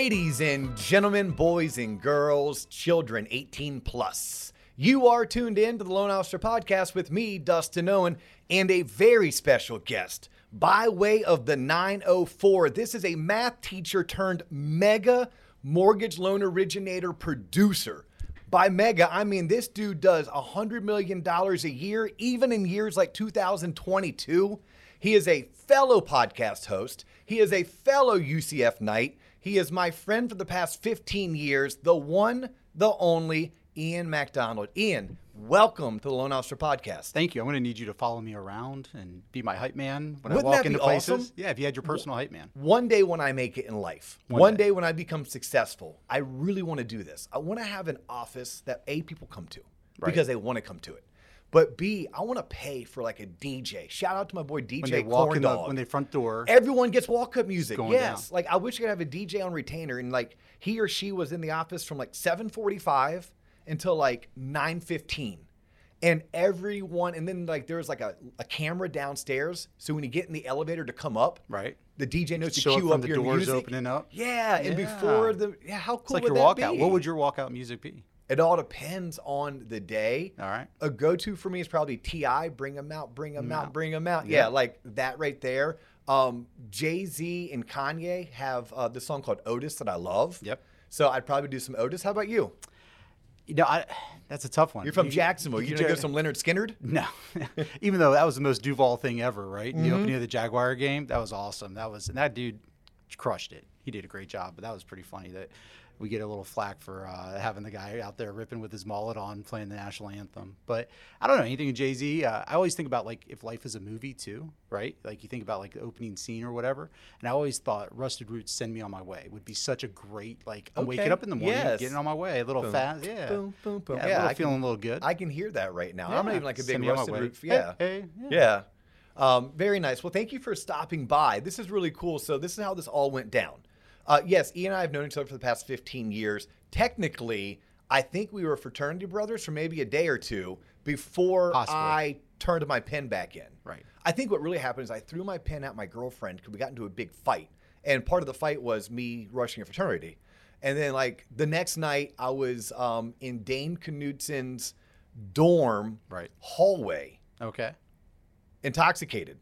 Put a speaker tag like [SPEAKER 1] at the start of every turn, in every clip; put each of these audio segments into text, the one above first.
[SPEAKER 1] Ladies and gentlemen, boys and girls, children 18 plus, you are tuned in to the Loan Officer Podcast with me, Dustin Owen, and a very special guest by way of the 904. This is a math teacher turned mega mortgage loan originator producer. By mega, I mean this dude does $100 million a year, even in years like 2022. He is a fellow podcast host. He is a fellow UCF Knight. He is my friend for the past 15 years, the one, the only Ian MacDonald. Ian, welcome to the Loan Officer Podcast.
[SPEAKER 2] Thank you. I'm going to need you to follow me around and be my hype man when
[SPEAKER 1] Wouldn't
[SPEAKER 2] I walk
[SPEAKER 1] that be
[SPEAKER 2] into places.
[SPEAKER 1] awesome?
[SPEAKER 2] Yeah, if you had your personal hype man.
[SPEAKER 1] One day when I make it in life, one,
[SPEAKER 2] One
[SPEAKER 1] day.
[SPEAKER 2] day.
[SPEAKER 1] when I become successful, I really want to do this. I want to have an office that A, people come to
[SPEAKER 2] Right.
[SPEAKER 1] because they want to come to it. But B, I want to pay for like a DJ. Shout out to my boy DJ
[SPEAKER 2] When they walk
[SPEAKER 1] Corn
[SPEAKER 2] in the
[SPEAKER 1] Dog.
[SPEAKER 2] when they front door.
[SPEAKER 1] Everyone gets walk up music.
[SPEAKER 2] going
[SPEAKER 1] Yes.
[SPEAKER 2] down.
[SPEAKER 1] Like I wish I could have a DJ on retainer and like he or she was in the office from like 745 until like 915. And everyone, and then like there was like a, a camera downstairs. So when you get in the elevator to come up,
[SPEAKER 2] right.
[SPEAKER 1] the DJ knows to
[SPEAKER 2] Show
[SPEAKER 1] cue up
[SPEAKER 2] the
[SPEAKER 1] your
[SPEAKER 2] doors
[SPEAKER 1] music.
[SPEAKER 2] opening up.
[SPEAKER 1] Yeah, and
[SPEAKER 2] Yeah.
[SPEAKER 1] before the yeah, how cool
[SPEAKER 2] It's like
[SPEAKER 1] would
[SPEAKER 2] your
[SPEAKER 1] that
[SPEAKER 2] walkout.
[SPEAKER 1] be?
[SPEAKER 2] What would your walkout music be?
[SPEAKER 1] It all depends on the day.
[SPEAKER 2] All right.
[SPEAKER 1] A go-to for me is probably Ti. Bring them out, bring them out,
[SPEAKER 2] out.
[SPEAKER 1] bring them out. Yeah,
[SPEAKER 2] Yeah.
[SPEAKER 1] like that right there. Um, Jay Z and Kanye have uh, this song called Otis that I love.
[SPEAKER 2] Yep.
[SPEAKER 1] So I'd probably do some Otis. How about you?
[SPEAKER 2] You know, I, that's a tough one.
[SPEAKER 1] You're from
[SPEAKER 2] You-
[SPEAKER 1] Jacksonville. You,
[SPEAKER 2] could
[SPEAKER 1] gonna go some Lynyrd Skynyrd?
[SPEAKER 2] No, even though that was the most Duval thing ever, right?
[SPEAKER 1] Mm-hmm.
[SPEAKER 2] The opening of the Jaguar game, that was awesome. That was and that dude crushed it. He did a great job, but that was pretty funny that we get a little flack for uh, having the guy out there ripping with his mullet on playing the national anthem. But I don't know anything in Jay Z. Uh, I always think about like if life is a movie too, right? Like you think about like the opening scene or whatever. And I always thought Rusted Roots "Send Me on My Way" would be such a great like I'm
[SPEAKER 1] Okay,
[SPEAKER 2] waking up in the morning,
[SPEAKER 1] yes.
[SPEAKER 2] getting on my way, a little
[SPEAKER 1] Boom,
[SPEAKER 2] fast, yeah,
[SPEAKER 1] boom, boom, boom.
[SPEAKER 2] yeah,
[SPEAKER 1] Yeah, I can-
[SPEAKER 2] feeling a little good.
[SPEAKER 1] I can hear that right now. Yeah. I'm not even like a big
[SPEAKER 2] Send me on my
[SPEAKER 1] Rusted
[SPEAKER 2] way.
[SPEAKER 1] Root.
[SPEAKER 2] Hey,
[SPEAKER 1] Yeah.
[SPEAKER 2] hey,
[SPEAKER 1] yeah. Um, very nice. Well, thank you for stopping by. This is really cool. So this is how this all went down. Uh, yes, Ian and I have known each other for the past 15 years. Technically, I think we were fraternity brothers for maybe a day or two before
[SPEAKER 2] Possibly.
[SPEAKER 1] I turned my pen back in.
[SPEAKER 2] Right.
[SPEAKER 1] I think what really happened is I threw my pen at my girlfriend because we got into a big fight. And part of the fight was me rushing a fraternity. And then, like, the next night, I was um, in Dane Knutson's dorm
[SPEAKER 2] Right.
[SPEAKER 1] hallway,
[SPEAKER 2] okay.
[SPEAKER 1] intoxicated,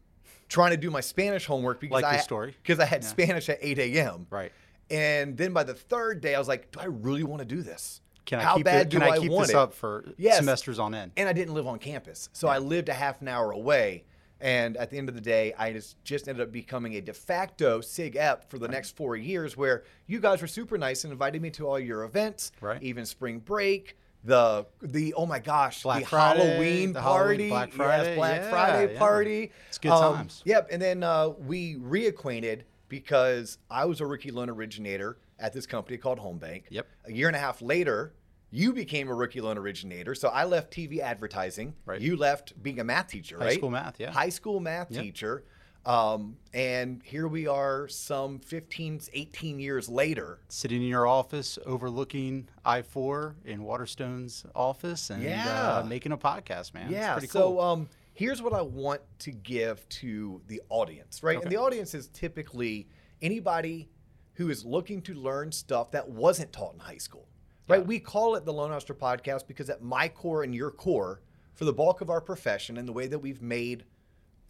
[SPEAKER 1] trying to do my Spanish homework because
[SPEAKER 2] Like
[SPEAKER 1] I
[SPEAKER 2] the story.
[SPEAKER 1] because I had
[SPEAKER 2] Yeah.
[SPEAKER 1] Spanish at 8 a.m.
[SPEAKER 2] Right.
[SPEAKER 1] And then by the third day, I was like, do I really want to do this?
[SPEAKER 2] Can I
[SPEAKER 1] How
[SPEAKER 2] keep
[SPEAKER 1] bad
[SPEAKER 2] it,
[SPEAKER 1] do
[SPEAKER 2] can I,
[SPEAKER 1] I
[SPEAKER 2] keep
[SPEAKER 1] want
[SPEAKER 2] this
[SPEAKER 1] it?
[SPEAKER 2] up for
[SPEAKER 1] Yes.
[SPEAKER 2] semesters on end?
[SPEAKER 1] and I didn't live on campus. So I lived a half an hour away. And at the end of the day, I just, just ended up becoming a de facto SIG EP for the next four years, where you guys were super nice and invited me to all your events,
[SPEAKER 2] Right.
[SPEAKER 1] even spring break, the the oh my gosh,
[SPEAKER 2] Black
[SPEAKER 1] the
[SPEAKER 2] Friday,
[SPEAKER 1] Halloween
[SPEAKER 2] the Halloween-
[SPEAKER 1] party,
[SPEAKER 2] Black
[SPEAKER 1] yes,
[SPEAKER 2] Friday,
[SPEAKER 1] Black
[SPEAKER 2] yeah,
[SPEAKER 1] Friday
[SPEAKER 2] yeah.
[SPEAKER 1] party.
[SPEAKER 2] It's good
[SPEAKER 1] Um,
[SPEAKER 2] times.
[SPEAKER 1] Yep, and then uh, we reacquainted because I was a rookie loan originator at this company called HomeBanc.
[SPEAKER 2] Yep.
[SPEAKER 1] A year and a half later, you became a rookie loan originator. So I left TV advertising.
[SPEAKER 2] Right.
[SPEAKER 1] You left being a math teacher,
[SPEAKER 2] High
[SPEAKER 1] right?
[SPEAKER 2] school math, yeah.
[SPEAKER 1] High school math
[SPEAKER 2] Yep.
[SPEAKER 1] teacher. Um, and here we are some 15, 18 years later.
[SPEAKER 2] Sitting in your office overlooking I 4 in Waterstone's office and
[SPEAKER 1] Yeah.
[SPEAKER 2] uh, making a podcast, man.
[SPEAKER 1] Yeah.
[SPEAKER 2] It's pretty
[SPEAKER 1] so
[SPEAKER 2] cool.
[SPEAKER 1] um, here's what I want to give to the audience, right? And the audience is typically anybody who is looking to learn stuff that wasn't taught in high school, right?
[SPEAKER 2] Yeah.
[SPEAKER 1] We call it the Loan Officer Podcast because at my core and your core, for the bulk of our profession and the way that we've made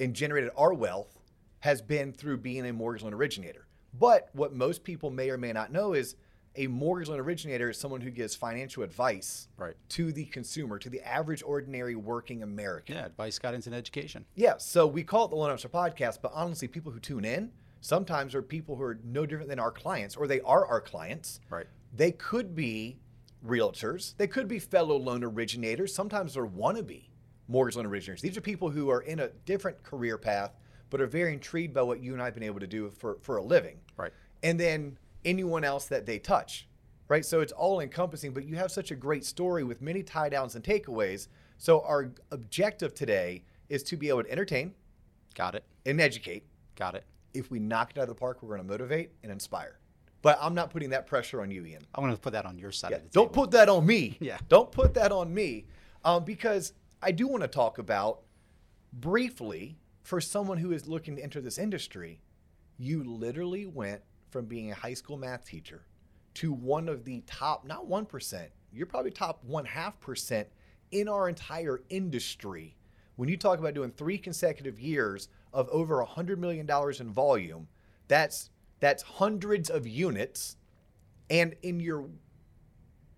[SPEAKER 1] and generated our wealth has been through being a mortgage loan originator. But what most people may or may not know is a mortgage loan originator is someone who gives financial advice
[SPEAKER 2] Right.
[SPEAKER 1] to the consumer, to the average, ordinary, working American.
[SPEAKER 2] yeah, advice, guidance, and education.
[SPEAKER 1] Yeah, so we call it the Loan Officer Podcast, but honestly, people who tune in sometimes are people who are no different than our clients, or they are our clients.
[SPEAKER 2] Right.
[SPEAKER 1] They could be realtors, they could be fellow loan originators, sometimes they're wannabe mortgage loan originators. These are people who are in a different career path, but are very intrigued by what you and I have been able to do for, for a living
[SPEAKER 2] Right.
[SPEAKER 1] and then anyone else that they touch, right? So it's all encompassing, but you have such a great story with many tie downs and takeaways. So our objective today is to be able to entertain
[SPEAKER 2] Got it.
[SPEAKER 1] and educate.
[SPEAKER 2] Got it.
[SPEAKER 1] If we knock it out of the park, we're going to motivate and inspire. But I'm not putting that pressure on you, Ian.
[SPEAKER 2] I'm going to put that on your side
[SPEAKER 1] Yeah,
[SPEAKER 2] of the
[SPEAKER 1] don't
[SPEAKER 2] table.
[SPEAKER 1] put that on me.
[SPEAKER 2] Yeah.
[SPEAKER 1] Don't put that on me. Um, because I do want to talk about briefly for someone who is looking to enter this industry, you literally went from being a high school math teacher to one of the top, not 1%, you're probably top one half percent in our entire industry. When you talk about doing three consecutive years of over $100 million in volume, that's that's hundreds of units. And in your,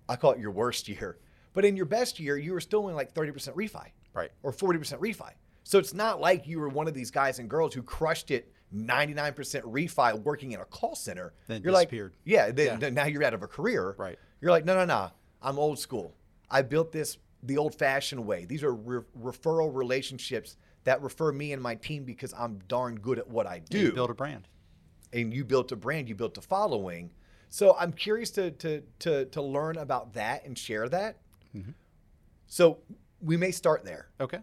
[SPEAKER 1] I call it your worst year, but in your best year, you were still only like 30% refi
[SPEAKER 2] Right.
[SPEAKER 1] or 40% refi. So it's not like you were one of these guys and girls who crushed it 99% refi working in a call center.
[SPEAKER 2] Then
[SPEAKER 1] you're like,
[SPEAKER 2] disappeared.
[SPEAKER 1] yeah,
[SPEAKER 2] Yeah.
[SPEAKER 1] now you're out of a career.
[SPEAKER 2] Right.
[SPEAKER 1] You're like, no, no, no. I'm old school. I built this the old fashioned way. These are re- referral relationships that refer me and my team because I'm darn good at what I do
[SPEAKER 2] You build a brand.
[SPEAKER 1] and you built a brand, you built a following. So I'm curious to to to to learn about that and share that.
[SPEAKER 2] Mm-hmm.
[SPEAKER 1] So we may start there,
[SPEAKER 2] Okay.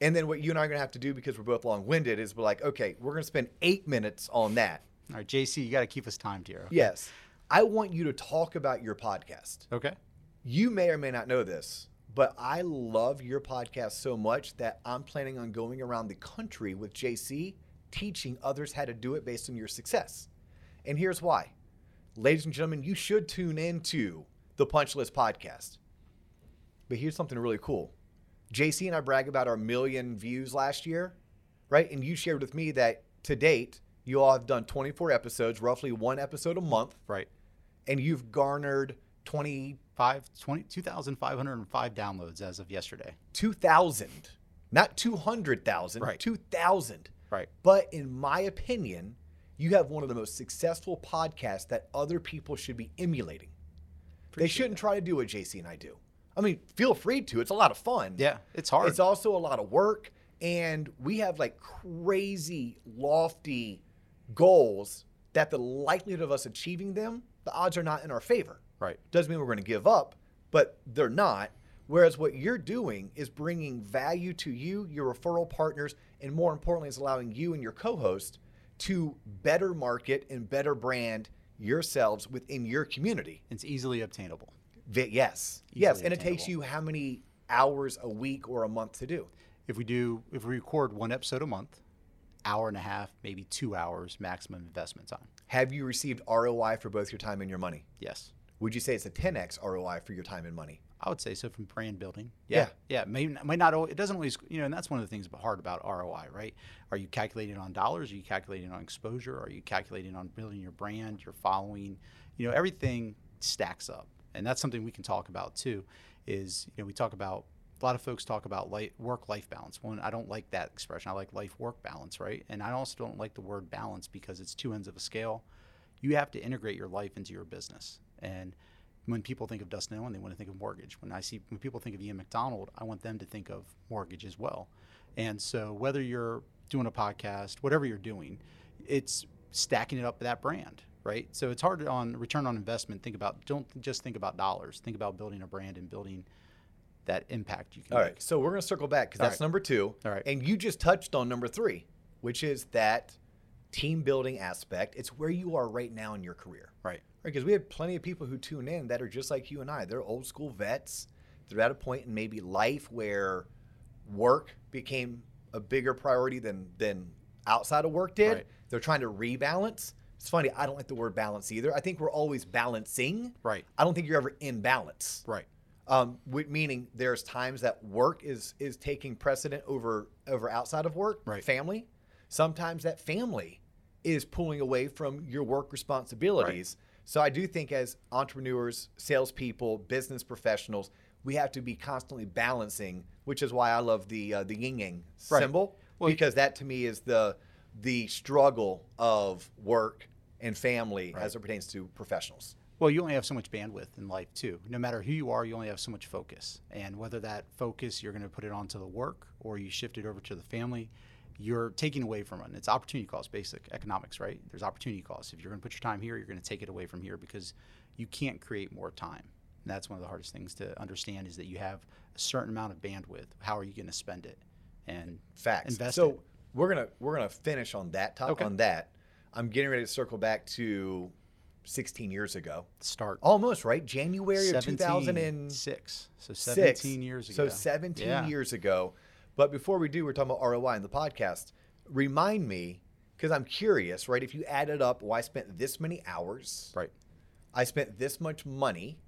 [SPEAKER 1] And then what you and I are gonna have to do because we're both long-winded is we're like, okay, we're gonna spend eight minutes on that.
[SPEAKER 2] All right, JC, you got to keep us timed here. okay?
[SPEAKER 1] Yes, I want you to talk about your podcast.
[SPEAKER 2] Okay.
[SPEAKER 1] You may or may not know this, but I love your podcast so much that I'm planning on going around the country with JC teaching others how to do it based on your success. And here's why. Ladies and gentlemen, you should tune into the Punch List podcast. But here's something really cool. JC and I brag about our million views last year, right? And you shared with me that to date, you all have done 24 episodes, roughly one episode a month,
[SPEAKER 2] Right.
[SPEAKER 1] and you've garnered 20
[SPEAKER 2] Five, 20, 2,505 downloads as of yesterday.
[SPEAKER 1] 2,000, not 200,000,
[SPEAKER 2] Right.
[SPEAKER 1] 2,000.
[SPEAKER 2] Right.
[SPEAKER 1] But in my opinion, you have one of the most successful podcasts that other people should be emulating. they shouldn't try to do what JC and I do. I mean, feel free to. It's a lot of fun.
[SPEAKER 2] Yeah, it's hard.
[SPEAKER 1] It's also a lot of work. And we have like crazy, lofty goals that the likelihood of us achieving them, the odds are not in our favor.
[SPEAKER 2] right.
[SPEAKER 1] Doesn't mean we're going to give up, but they're not. Whereas what you're doing is bringing value to you, your referral partners, and more importantly, is allowing you and your co host to better market and better brand yourselves within your community.
[SPEAKER 2] It's easily obtainable.
[SPEAKER 1] Yes. yes. And it takes you how many hours a week or a month to do?
[SPEAKER 2] If we do, if we record one episode a month, hour and a half, maybe two hours maximum investment time.
[SPEAKER 1] Have you received ROI for both your time and your money?
[SPEAKER 2] Yes.
[SPEAKER 1] Would you say it's a 10x ROI for your time and money?
[SPEAKER 2] I would say so from brand building.
[SPEAKER 1] Yeah.
[SPEAKER 2] Yeah. May, might not, it doesn't always, you know, and that's one of the things hard about ROI, right? Are you calculating on dollars? Are you calculating on exposure? Are you calculating on building your brand, your following? You know, everything stacks up. And that's something we can talk about too is, you know, we talk about, a lot of folks talk about life, work-life balance. One, I don't like that expression. I like life-work balance, right? And I also don't like the word balance because it's two ends of a scale. You have to integrate your life into your business. And when people think of Dustin Owen, they want to think of mortgage. When I see when people think of Ian MacDonald, I want them to think of mortgage as well. And so whether you're doing a podcast, whatever you're doing, it's stacking it up with that brand, right? So it's hard on return on investment. Think about don't just think about dollars. Think about building a brand and building that impact you can
[SPEAKER 1] All
[SPEAKER 2] make.
[SPEAKER 1] right, so we're going to circle back because that's
[SPEAKER 2] right.
[SPEAKER 1] number two.
[SPEAKER 2] All right.
[SPEAKER 1] And you just touched on number three, which is that team building aspect. It's where you are right now in your career.
[SPEAKER 2] Right.
[SPEAKER 1] Because we have plenty of people who tune in that are just like you and I. They're old school vets. They're at a point in maybe life where work became a bigger priority than than outside of work did.
[SPEAKER 2] Right.
[SPEAKER 1] They're trying to rebalance. It's funny. I don't like the word balance either. I think we're always balancing.
[SPEAKER 2] Right.
[SPEAKER 1] I don't think you're ever in balance
[SPEAKER 2] Right.
[SPEAKER 1] um, meaning there's times that work is is taking precedent over over outside of work,
[SPEAKER 2] Right.
[SPEAKER 1] family. Sometimes that family is pulling away from your work responsibilities. Right. So I do think as entrepreneurs, salespeople, business professionals, we have to be constantly balancing, which is why I love the uh, the yin yang
[SPEAKER 2] Right.
[SPEAKER 1] symbol
[SPEAKER 2] Well,
[SPEAKER 1] because that to me is the the struggle of work and family as it pertains to professionals.
[SPEAKER 2] Well, you only have so much bandwidth in life too. No matter who you are, you only have so much focus. And whether that focus you're going to put it onto the work or you shift it over to the family, you're taking away from it. It's opportunity cost, basic economics, right? There's opportunity cost. If you're going to put your time here, you're going to take it away from here because you can't create more time. And that's one of the hardest things to understand is that you have a certain amount of bandwidth. How are you going to spend it? And
[SPEAKER 1] Facts.
[SPEAKER 2] Invest
[SPEAKER 1] so
[SPEAKER 2] it.
[SPEAKER 1] We're gonna we're gonna finish on that top
[SPEAKER 2] Okay.
[SPEAKER 1] on that. I'm getting ready to circle back to 16 years ago,
[SPEAKER 2] start
[SPEAKER 1] almost right, January of 2006.
[SPEAKER 2] 2006. So 17 years ago.
[SPEAKER 1] So 17
[SPEAKER 2] Yeah.
[SPEAKER 1] years ago. But before we do, we're talking about ROI in the podcast. Remind me, because I'm curious, right? If you added up, well, I spent this many hours,
[SPEAKER 2] Right.
[SPEAKER 1] I spent this much money.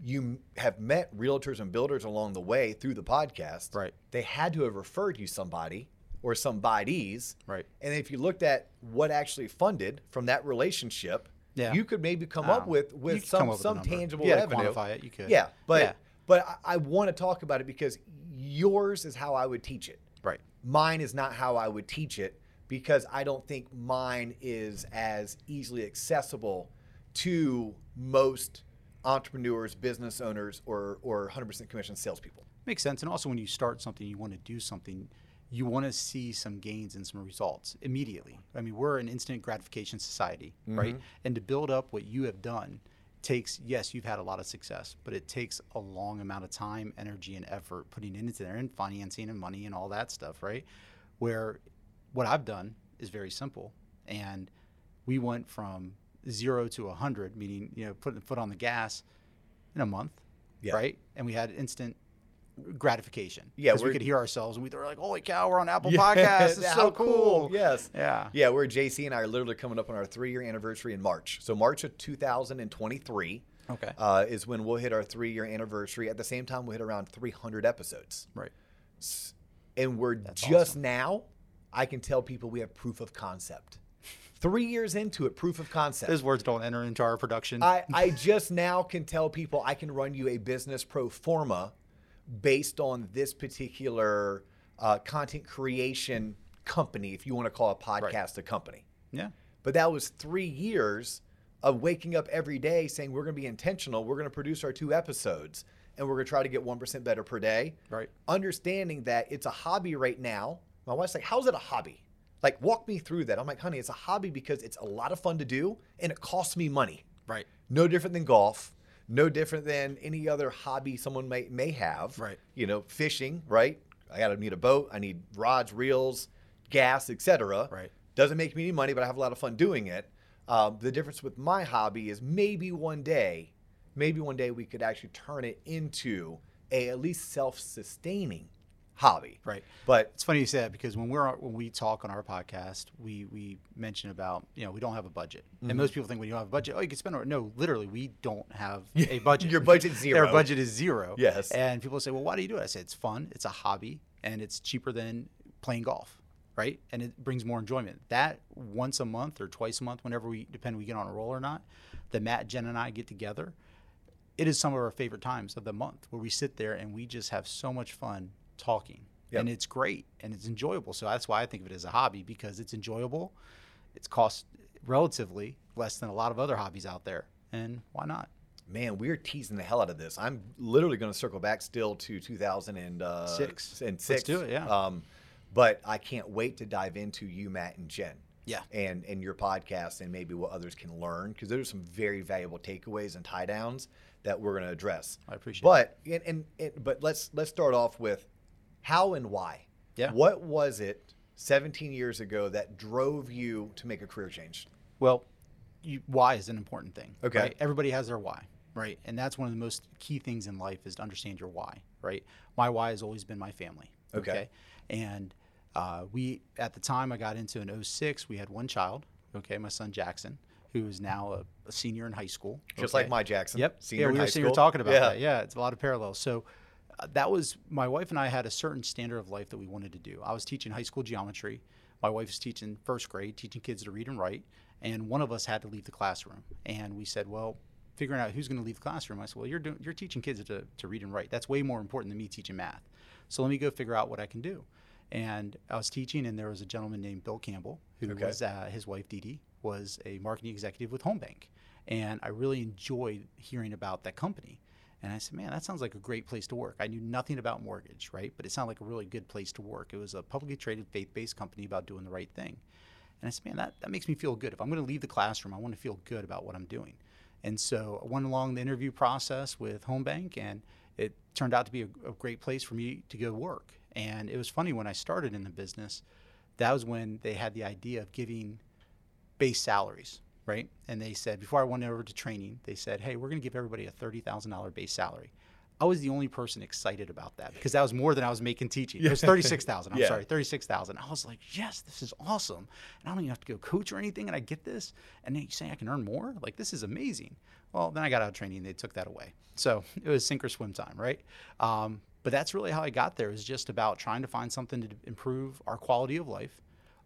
[SPEAKER 1] You have met realtors and builders along the way through the podcast.
[SPEAKER 2] Right.
[SPEAKER 1] They had to have referred you somebody or some bodies.
[SPEAKER 2] Right.
[SPEAKER 1] And if you looked at what actually funded from that relationship,
[SPEAKER 2] Yeah.
[SPEAKER 1] you could maybe come up
[SPEAKER 2] Oh.
[SPEAKER 1] with with some
[SPEAKER 2] with
[SPEAKER 1] some tangible
[SPEAKER 2] to
[SPEAKER 1] revenue.
[SPEAKER 2] quantify it, you could.
[SPEAKER 1] Yeah, but
[SPEAKER 2] Yeah.
[SPEAKER 1] but I, I want to talk about it because yours is how I would teach it.
[SPEAKER 2] Right.
[SPEAKER 1] Mine is not how I would teach it because I don't think mine is as easily accessible to most entrepreneurs, business owners, or or 100% commission salespeople.
[SPEAKER 2] Makes sense. And also, when you start something, you want to do something, you want to see some gains and some results immediately. I mean, we're an instant gratification society, mm-hmm. right? And to build up what you have done takes, yes, you've had a lot of success, but it takes a long amount of time, energy, and effort putting into there and financing and money and all that stuff, right? Where what I've done is very simple. And we went from zero to 100, meaning, you know, putting the foot on the gas in a month,
[SPEAKER 1] Yeah.
[SPEAKER 2] right? And we had instant gratification.
[SPEAKER 1] Yeah,
[SPEAKER 2] we could hear ourselves and we were like, "Holy cow, we're on Apple
[SPEAKER 1] Yeah,
[SPEAKER 2] Podcasts! It's so cool!"
[SPEAKER 1] Yes.
[SPEAKER 2] Yeah.
[SPEAKER 1] Yeah, we're JC and I are literally coming up on our three year anniversary in March. So March of 2023
[SPEAKER 2] Okay.
[SPEAKER 1] uh, is when we'll hit our three year anniversary. At the same time, we'll hit around 300 episodes.
[SPEAKER 2] Right.
[SPEAKER 1] And we're
[SPEAKER 2] That's
[SPEAKER 1] just
[SPEAKER 2] awesome.
[SPEAKER 1] now, I can tell people we have proof of concept. Three years into it, proof of concept.
[SPEAKER 2] Those words don't enter into our production.
[SPEAKER 1] I, I just now can tell people I can run you a business pro forma based on this particular uh, content creation company, if you want to call a podcast a company.
[SPEAKER 2] yeah.
[SPEAKER 1] But that was three years of waking up every day saying we're going to be intentional, we're going to produce our two episodes, and we're going to try to get 1% better per day.
[SPEAKER 2] Right.
[SPEAKER 1] Understanding that it's a hobby right now. My wife's like, How's it a hobby? Like, walk me through that. I'm like, honey, it's a hobby because it's a lot of fun to do and it costs me money.
[SPEAKER 2] Right.
[SPEAKER 1] No different than golf, no different than any other hobby someone may, may have.
[SPEAKER 2] Right.
[SPEAKER 1] You know, fishing, right? I got to need a boat, I need rods, reels, gas, etc.
[SPEAKER 2] Right.
[SPEAKER 1] Doesn't make me any money, but I have a lot of fun doing it. Um, the difference with my hobby is maybe one day, maybe one day we could actually turn it into a at least self-sustaining hobby.
[SPEAKER 2] Right.
[SPEAKER 1] But
[SPEAKER 2] It's funny you say that because when we're when we talk on our podcast, we we mention about you know we don't have a budget,
[SPEAKER 1] Mm-hmm.
[SPEAKER 2] and most people think when you don't have a budget, oh you can spend. it. No, literally, we don't have a budget.
[SPEAKER 1] Your budget's zero.
[SPEAKER 2] Our budget is zero.
[SPEAKER 1] Yes.
[SPEAKER 2] And people say, well, why do you do it? I say it's fun. It's a hobby, and it's cheaper than playing golf, right? And it brings more enjoyment. That once a month or twice a month, whenever we depend we get on a roll or not, that Matt, Jen, and I get together it is some of our favorite times of the month where we sit there and we just have so much fun talking.
[SPEAKER 1] Yep.
[SPEAKER 2] And it's great and it's enjoyable. So that's why I think of it as a hobby because it's enjoyable. It's cost relatively less than a lot of other hobbies out there. And why not?
[SPEAKER 1] man, we're teasing the hell out of this. I'm literally going to circle back still to 2006.
[SPEAKER 2] Six.
[SPEAKER 1] And
[SPEAKER 2] Let's do it, yeah.
[SPEAKER 1] Um, but I can't wait to dive into you, Matt, and Jen.
[SPEAKER 2] Yeah.
[SPEAKER 1] And and your podcast and maybe what others can learn because there's some very valuable takeaways and tie downs that we're going to address.
[SPEAKER 2] I appreciate
[SPEAKER 1] But and, and, and but let's let's start off with how and why.
[SPEAKER 2] Yeah.
[SPEAKER 1] What was it 17 years ago that drove you to make a career change?
[SPEAKER 2] Well, you, why is an important thing.
[SPEAKER 1] Okay.
[SPEAKER 2] right? Everybody has their why, right? And that's one of the most key things in life is to understand your why, right? My why has always been my family.
[SPEAKER 1] Okay.
[SPEAKER 2] And uh, we, at the time I got into in 06, we had one child, okay, my son Jackson, who is now a, a senior in high school.
[SPEAKER 1] Just
[SPEAKER 2] okay?
[SPEAKER 1] like my Jackson.
[SPEAKER 2] Yep.
[SPEAKER 1] Senior
[SPEAKER 2] yeah,
[SPEAKER 1] in
[SPEAKER 2] we
[SPEAKER 1] high
[SPEAKER 2] were here
[SPEAKER 1] school.
[SPEAKER 2] talking about
[SPEAKER 1] Yeah.
[SPEAKER 2] that. Yeah, it's a lot of parallels. So that was my wife and I had a certain standard of life that we wanted to do. I was teaching high school geometry. My wife was teaching first grade, teaching kids to read and write. And one of us had to leave the classroom. And we said, well, figuring out who's going to leave the classroom. I said, well, you're doing, you're teaching kids to, to read and write. That's way more important than me teaching math. So let me go figure out what I can do. And I was teaching, and there was a gentleman named Bill Campbell, who
[SPEAKER 1] Okay.
[SPEAKER 2] was uh, his wife Dee Dee was a marketing executive with HomeBanc, and I really enjoyed hearing about that company. And I said, man, that sounds like a great place to work. I knew nothing about mortgage, right? But it sounded like a really good place to work. It was a publicly traded, faith-based company about doing the right thing. And I said, man, that, that makes me feel good. If I'm going to leave the classroom, I want to feel good about what I'm doing. And so I went along the interview process with HomeBanc, and it turned out to be a, a great place for me to go work. And it was funny when I started in the business, that was when they had the idea of giving base salaries, right? And they said, before I went over to training, they said, hey, we're going to give everybody a $30,000 base salary. I was the only person excited about that because that was more than I was making teaching. It was thirty six thousand. I'm
[SPEAKER 1] Yeah.
[SPEAKER 2] sorry, thirty six thousand. I was like, yes, this is awesome, and I don't even have to go coach or anything, and I get this, and then you say I can earn more. Like this is amazing. Well, then I got out of training, and they took that away. So it was sink or swim time, right? Um, but that's really how I got there. Is just about trying to find something to improve our quality of life,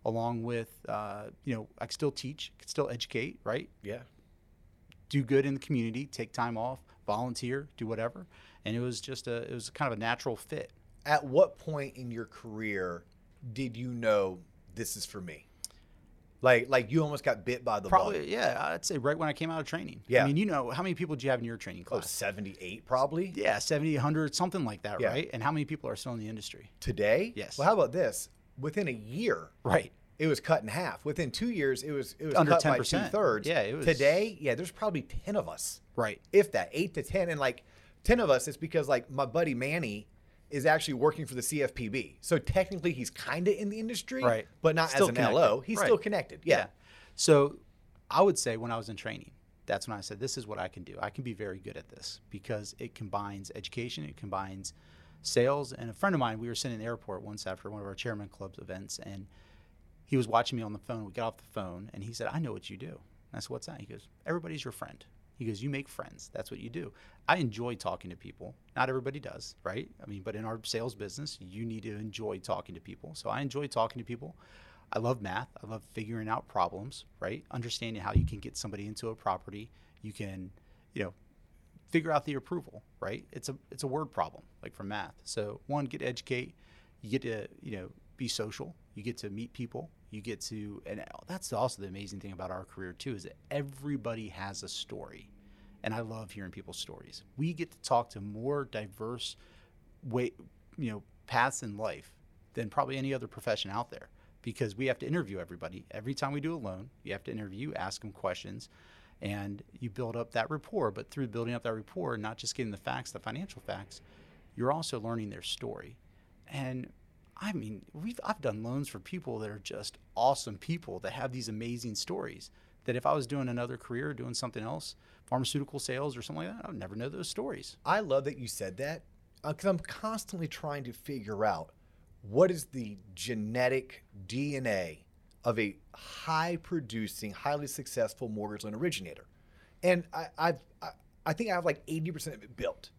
[SPEAKER 2] along with uh, you know I still teach, can still educate, right?
[SPEAKER 1] Yeah.
[SPEAKER 2] do good in the community, take time off, volunteer, do whatever. And it was just a it was kind of a natural fit.
[SPEAKER 1] At what point in your career did you know this is for me? Like like you almost got bit by the
[SPEAKER 2] Probably
[SPEAKER 1] bug.
[SPEAKER 2] yeah, I'd say right when I came out of training.
[SPEAKER 1] Yeah.
[SPEAKER 2] I mean, you know, how many people do you have in your training
[SPEAKER 1] Oh,
[SPEAKER 2] class?
[SPEAKER 1] 78 probably.
[SPEAKER 2] yeah, 70, 100, something like that,
[SPEAKER 1] Yeah.
[SPEAKER 2] right? And how many people are still in the industry?
[SPEAKER 1] Today?
[SPEAKER 2] Yes.
[SPEAKER 1] Well, how about this? Within a year,
[SPEAKER 2] Right.
[SPEAKER 1] it was cut in half. Within two years, it was it was
[SPEAKER 2] Under
[SPEAKER 1] cut
[SPEAKER 2] 10%.
[SPEAKER 1] two thirds.
[SPEAKER 2] Yeah, it was-
[SPEAKER 1] Today, yeah, there's probably ten of us,
[SPEAKER 2] Right.
[SPEAKER 1] if that, eight to ten, and like ten of us. It's because like my buddy Manny is actually working for the CFPB, so technically he's kind of in the industry,
[SPEAKER 2] Right.
[SPEAKER 1] But not
[SPEAKER 2] Still
[SPEAKER 1] as an
[SPEAKER 2] connected.
[SPEAKER 1] LO. He's
[SPEAKER 2] Right.
[SPEAKER 1] still connected. Yeah.
[SPEAKER 2] So I would say when I was in training, that's when I said, this is what I can do. I can be very good at this because it combines education, it combines sales. And a friend of mine, we were sitting in the airport once after one of our chairman club's events, and he was watching me on the phone. We got off the phone, and he said, I know what you do. I said, What's that? He goes, Everybody's your friend. He goes, You make friends. That's what you do. I enjoy talking to people. Not everybody does, right? I mean, but in our sales business, you need to enjoy talking to people. So I enjoy talking to people. I love math. I love figuring out problems, right? Understanding how you can get somebody into a property. You can, you know, figure out the approval, right? It's a it's a word problem, like for math. So one, get to educate. You get to you know be social. You get to meet people. You get to, and that's also the amazing thing about our career too is that everybody has a story, and I love hearing people's stories. We get to talk to more diverse way, you know, paths in life than probably any other profession out there because we have to interview everybody every time we do a loan. You have to interview, ask them questions, and you build up that rapport. But through building up that rapport, not just getting the facts, the financial facts, you're also learning their story. And I mean, we've I've done loans for people that are just awesome people that have these amazing stories. That if I was doing another career, doing something else, pharmaceutical sales or something like that, I would never know those stories.
[SPEAKER 1] I love that you said that uh, because I'm constantly trying to figure out what is the genetic DNA of a high producing, highly successful mortgage loan originator. And I, I've, I, I think I have like 80% of it built.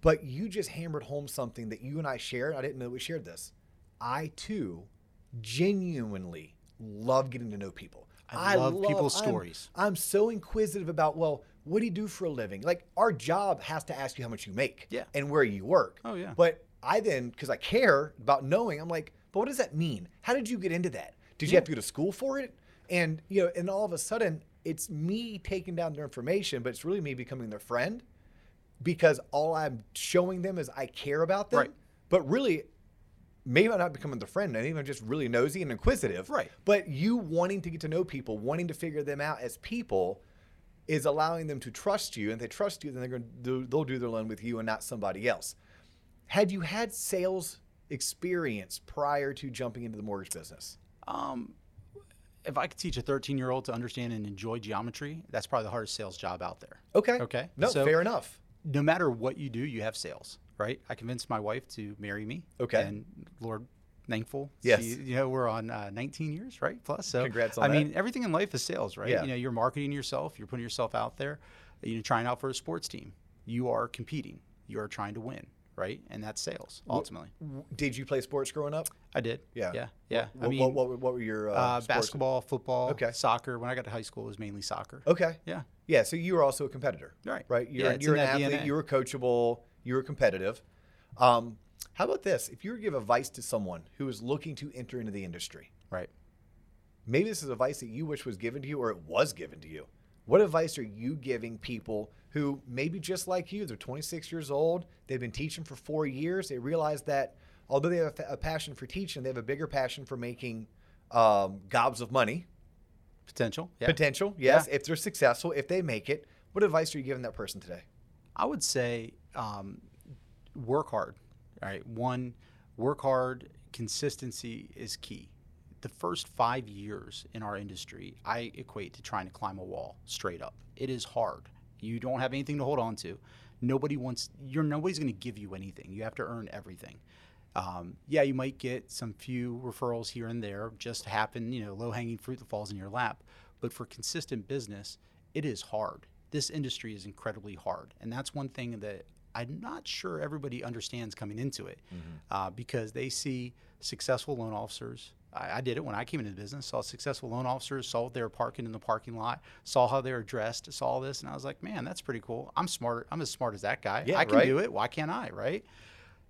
[SPEAKER 1] But you just hammered home something that you and I shared. I didn't know we shared this. I too genuinely love getting to know people.
[SPEAKER 2] I love people's
[SPEAKER 1] I'm-
[SPEAKER 2] stories.
[SPEAKER 1] I'm so inquisitive about, well, what do you do for a living? Like our job has to ask you how much you make
[SPEAKER 2] Yeah.
[SPEAKER 1] and where you work.
[SPEAKER 2] Oh, yeah.
[SPEAKER 1] But I then, because I care about knowing, I'm like, but what does that mean? How did you get into that? Did you have to go to school for it? And you know, and all of a sudden, it's me taking down their information, but it's really me becoming their friend because all I'm showing them is I care about them.
[SPEAKER 2] Right.
[SPEAKER 1] But really, maybe I'm not becoming the friend. Maybe I'm just really nosy and inquisitive.
[SPEAKER 2] Right.
[SPEAKER 1] But you wanting to get to know people, wanting to figure them out as people, is allowing them to trust you. And if they trust you, then they're going to do, they'll do their loan with you and not somebody else. Had you had sales experience prior to jumping into the mortgage business?
[SPEAKER 2] Um, if I could teach a 13 year old to understand and enjoy geometry, that's probably the hardest sales job out there.
[SPEAKER 1] Okay.
[SPEAKER 2] Okay.
[SPEAKER 1] No,
[SPEAKER 2] So-
[SPEAKER 1] fair enough.
[SPEAKER 2] No matter what you do, you have sales, right? I convinced my wife to marry me.
[SPEAKER 1] Okay.
[SPEAKER 2] And Lord, thankful.
[SPEAKER 1] Yes.
[SPEAKER 2] She- you know, we're on uh, 19 years, right? Plus. So,
[SPEAKER 1] Congrats on
[SPEAKER 2] I
[SPEAKER 1] that.
[SPEAKER 2] mean, everything in life is sales, right?
[SPEAKER 1] Yeah.
[SPEAKER 2] You know, you're marketing yourself, you're putting yourself out there, you're trying out for a sports team. You are competing, you are trying to win, right? And that's sales, ultimately.
[SPEAKER 1] Did you play sports growing up?
[SPEAKER 2] I did.
[SPEAKER 1] Yeah.
[SPEAKER 2] Yeah. Yeah.
[SPEAKER 1] What,
[SPEAKER 2] I mean,
[SPEAKER 1] what, what, what were your uh,
[SPEAKER 2] uh,
[SPEAKER 1] sports?
[SPEAKER 2] basketball, football,
[SPEAKER 1] Okay.
[SPEAKER 2] soccer. When I got to high school, it was mainly soccer.
[SPEAKER 1] Okay.
[SPEAKER 2] Yeah.
[SPEAKER 1] Yeah. So you were also a competitor.
[SPEAKER 2] Right.
[SPEAKER 1] Right. You're,
[SPEAKER 2] Yeah,
[SPEAKER 1] you're an athlete.
[SPEAKER 2] DNA.
[SPEAKER 1] You were coachable. You were competitive. Um, how about this? If you were to give advice to someone who is looking to enter into the industry,
[SPEAKER 2] Right.
[SPEAKER 1] maybe this is advice that you wish was given to you or it was given to you. What advice are you giving people who maybe just like you, they're 26 years old, they've been teaching for four years, they realize that although they have a, a passion for teaching, they have a bigger passion for making um, gobs of money,
[SPEAKER 2] Potential. Yeah.
[SPEAKER 1] potential, yes, if they're successful, if they make it. What advice are you giving that person today?
[SPEAKER 2] I would say um, work hard. Right. One, work hard. Consistency is key. The first five years in our industry, I equate to trying to climb a wall straight up. It is hard. You don't have anything to hold on to. nobody wants you're nobody's going to give you anything. You have to earn everything. Um, yeah, you might get some few referrals here and there, just happen, you know, low hanging fruit that falls in your lap. But for consistent business, it is hard. This industry is incredibly hard. And that's one thing that I'm not sure everybody understands coming into it mm-hmm. uh, because they see successful loan officers. I, I, did it when I came into the business, saw successful loan officers, saw what they were parking in the parking lot, saw how they were dressed, saw all this. And I was like, man, that's pretty cool. I'm smart. I'm as smart as that guy. Yeah, I can right? do it. Why can't I? Right?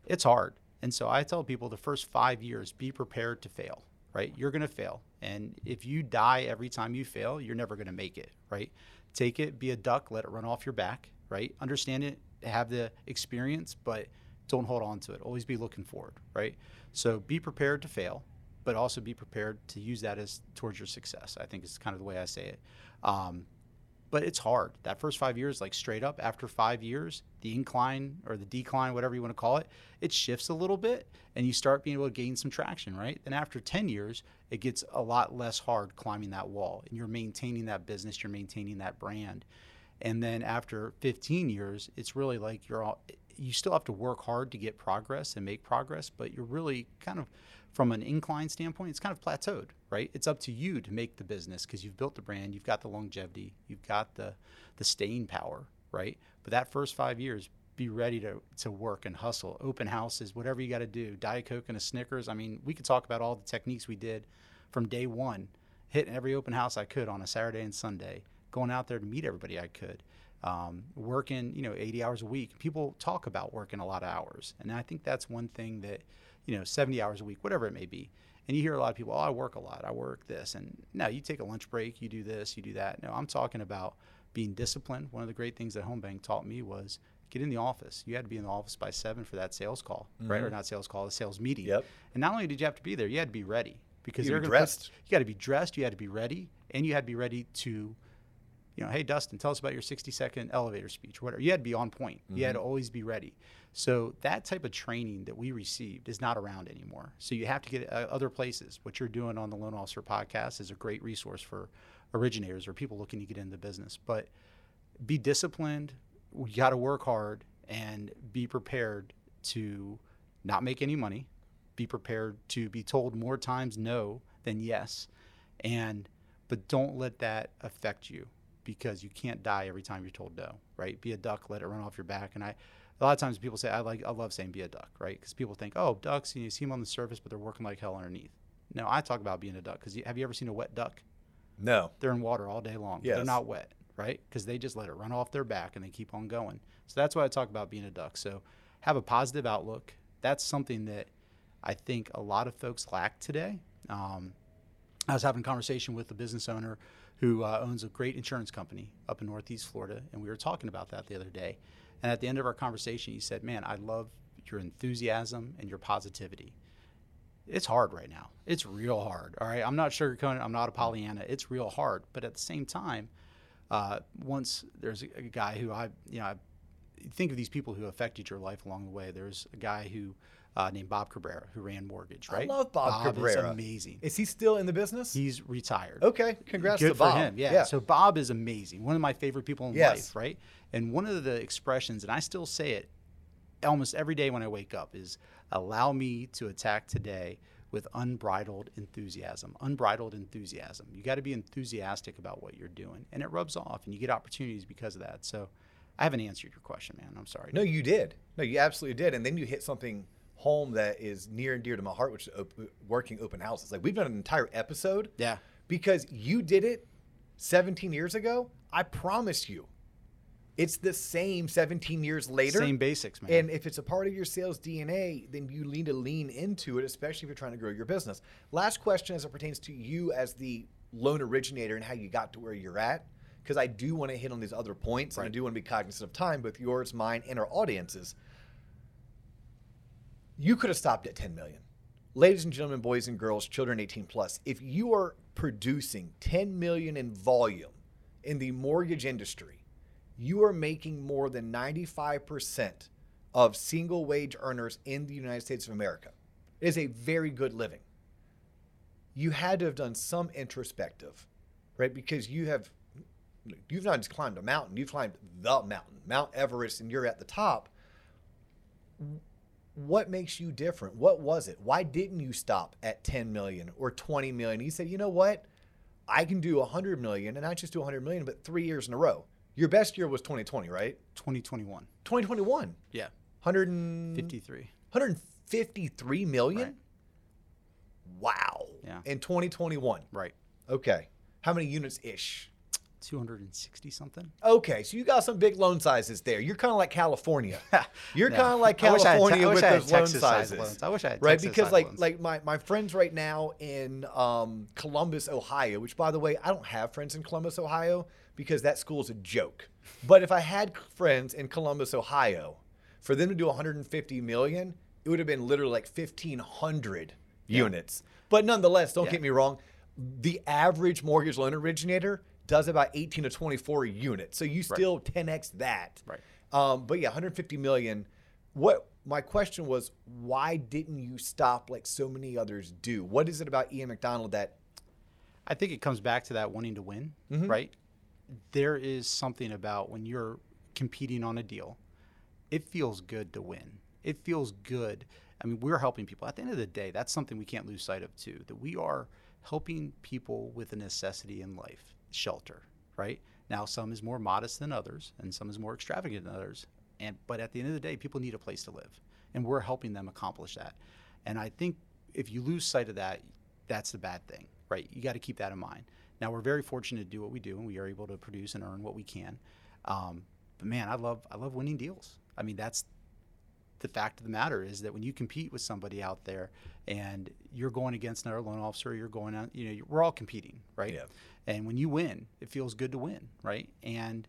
[SPEAKER 2] It's hard. And so I tell people the first five years, be prepared to fail, right? You're going to fail. And if you die every time you fail, you're never going to make it, right? Take it, be a duck, let it run off your back, right? Understand it, have the experience, but don't hold on to it. Always be looking forward, right? So be prepared to fail, but also be prepared to use that as towards your success. I think is kind of the way I say it. Um, but it's hard. That first five years, like straight up, after five years, the incline or the decline, whatever you want to call it, it shifts a little bit and you start being able to gain some traction, right? Then after 10 years, it gets a lot less hard climbing that wall and you're maintaining that business, you're maintaining that brand. And then after 15 years, it's really like you're all, you still have to work hard to get progress and make progress, but you're really kind of from an incline standpoint, it's kind of plateaued, right? It's up to you to make the business because you've built the brand, you've got the longevity, you've got the the staying power, right? But that first five years, be ready to, to work and hustle, open houses, whatever you got to do, Diet Coke and a Snickers. I mean, we could talk about all the techniques we did from day one, hitting every open house I could on a Saturday and Sunday, going out there to meet everybody I could, um, working, you know, 80 hours a week. People talk about working a lot of hours. And I think that's one thing that – you know, 70 hours a week, whatever it may be. And you hear a lot of people, oh, I work a lot, I work this. And no, you take a lunch break, you do this, you do that. No, I'm talking about being disciplined. One of the great things that HomeBanc taught me was get in the office. You had to be in the office by seven for that sales call, mm-hmm. right? Or not sales call, the sales meeting.
[SPEAKER 1] Yep.
[SPEAKER 2] And not only did you have to be there, you had to be ready because
[SPEAKER 1] you're dressed.
[SPEAKER 2] Put, you got to be dressed, you had to be ready, and you had to be ready to you know, hey Dustin, tell us about your 60 second elevator speech, or whatever. You had to be on point. Mm-hmm. You had to mm-hmm. always be ready. So that type of training that we received is not around anymore. So you have to get uh, other places. What you're doing on the Loan Officer podcast is a great resource for originators or people looking to get into the business. But be disciplined. You got to work hard and be prepared to not make any money. Be prepared to be told more times no than yes, and but don't let that affect you because you can't die every time you're told no, right? Be a duck, let it run off your back. And I, a lot of times people say, I like, I love saying be a duck, right? Because people think, oh, ducks, you, know, you see them on the surface, but they're working like hell underneath. No, I talk about being a duck because have you ever seen a wet duck?
[SPEAKER 1] No.
[SPEAKER 2] They're in water all day long. Yes. They're not wet, right? Because they just let it run off their back and they keep on going. So that's why I talk about being a duck. So have a positive outlook. That's something that I think a lot of folks lack today. Um, I was having a conversation with a business owner who uh, owns a great insurance company up in Northeast Florida, and we were talking about that the other day. And at the end of our conversation, he said, "Man, I love your enthusiasm and your positivity. It's hard right now. It's real hard. All right, I'm not sugarcoating. I'm not a Pollyanna. It's real hard. But at the same time, uh, once there's a, a guy who I, you know, I think of these people who affected your life along the way. There's a guy who uh, named Bob Cabrera, who ran mortgage. Right?
[SPEAKER 1] I love Bob,
[SPEAKER 2] Bob
[SPEAKER 1] Cabrera.
[SPEAKER 2] Is amazing.
[SPEAKER 1] Is he still in the business?
[SPEAKER 2] He's retired.
[SPEAKER 1] Okay, congrats
[SPEAKER 2] Good
[SPEAKER 1] to Bob.
[SPEAKER 2] for him. Yeah. yeah. So Bob is amazing. One of my favorite people in
[SPEAKER 1] yes.
[SPEAKER 2] life. Right. And one of the expressions, and I still say it almost every day when I wake up, is "Allow me to attack today." With unbridled enthusiasm. Unbridled enthusiasm. You got to be enthusiastic about what you're doing, and it rubs off, and you get opportunities because of that. So, I haven't answered your question, man. I'm sorry.
[SPEAKER 1] No, you did. No, you absolutely did. And then you hit something home that is near and dear to my heart, which is op- working open houses. Like we've done an entire episode.
[SPEAKER 2] Yeah.
[SPEAKER 1] Because you did it 17 years ago. I promise you, it's the same 17 years later.
[SPEAKER 2] Same basics, man.
[SPEAKER 1] And if it's a part of your sales DNA, then you need to lean into it, especially if you're trying to grow your business. Last question as it pertains to you as the loan originator and how you got to where you're at. Because I do want to hit on these other points, right. and I do want to be cognizant of time, both yours, mine, and our audiences you could have stopped at 10 million. Ladies and gentlemen, boys and girls, children 18 plus, if you are producing 10 million in volume in the mortgage industry, you are making more than 95% of single wage earners in the United States of America. It is a very good living. You had to have done some introspective, right? Because you have you've not just climbed a mountain, you've climbed the mountain, Mount Everest, and you're at the top. What makes you different? What was it? Why didn't you stop at 10 million or 20 million? You said, you know what? I can do 100 million, and not just do 100 million, but three years in a row. Your best year was 2020, right?
[SPEAKER 2] 2021.
[SPEAKER 1] 2021.
[SPEAKER 2] Yeah. 153.
[SPEAKER 1] 153 million?
[SPEAKER 2] Right.
[SPEAKER 1] Wow.
[SPEAKER 2] Yeah.
[SPEAKER 1] In 2021.
[SPEAKER 2] Right.
[SPEAKER 1] Okay. How many units ish?
[SPEAKER 2] 260 something.
[SPEAKER 1] Okay, so you got some big loan sizes there. You're kind of like California. You're
[SPEAKER 2] No.
[SPEAKER 1] kind of like
[SPEAKER 2] I wish I had te-
[SPEAKER 1] California
[SPEAKER 2] I wish
[SPEAKER 1] with
[SPEAKER 2] I had
[SPEAKER 1] those loan sizes.
[SPEAKER 2] loans. I wish I had
[SPEAKER 1] right
[SPEAKER 2] Texas-sized
[SPEAKER 1] because like
[SPEAKER 2] loans.
[SPEAKER 1] like my, my friends right now in um, Columbus, Ohio. Which by the way, I don't have friends in Columbus, Ohio because that school's a joke. But if I had friends in Columbus, Ohio, for them to do 150 million, it would have been literally like 1,500 units. But nonetheless, don't
[SPEAKER 2] Yeah.
[SPEAKER 1] get me wrong, the average mortgage loan originator does about 18 to 24 units. So you still 10x that.
[SPEAKER 2] Right.
[SPEAKER 1] Um, but yeah, 150 million. What my question was, why didn't you stop like so many others do? What is it about Ian MacDonald that?
[SPEAKER 2] I think it comes back to that wanting to win,
[SPEAKER 1] Mm-hmm.
[SPEAKER 2] right? There is something about when you're competing on a deal, it feels good to win. It feels good. I mean, we're helping people. At the end of the day, that's something we can't lose sight of too. That we are helping people with a necessity in life, shelter, right? Now, some is more modest than others, and some is more extravagant than others. And but at the end of the day, people need a place to live, and we're helping them accomplish that. And I think if you lose sight of that, that's the bad thing, right? You got to keep that in mind. Now we're very fortunate to do what we do, and we are able to produce and earn what we can. Um, but man, I love I love winning deals. I mean, that's the fact of the matter is that when you compete with somebody out there and you're going against another loan officer, you're going out, you know, we're all competing, right?
[SPEAKER 1] Yeah.
[SPEAKER 2] And when you win, it feels good to win, right? And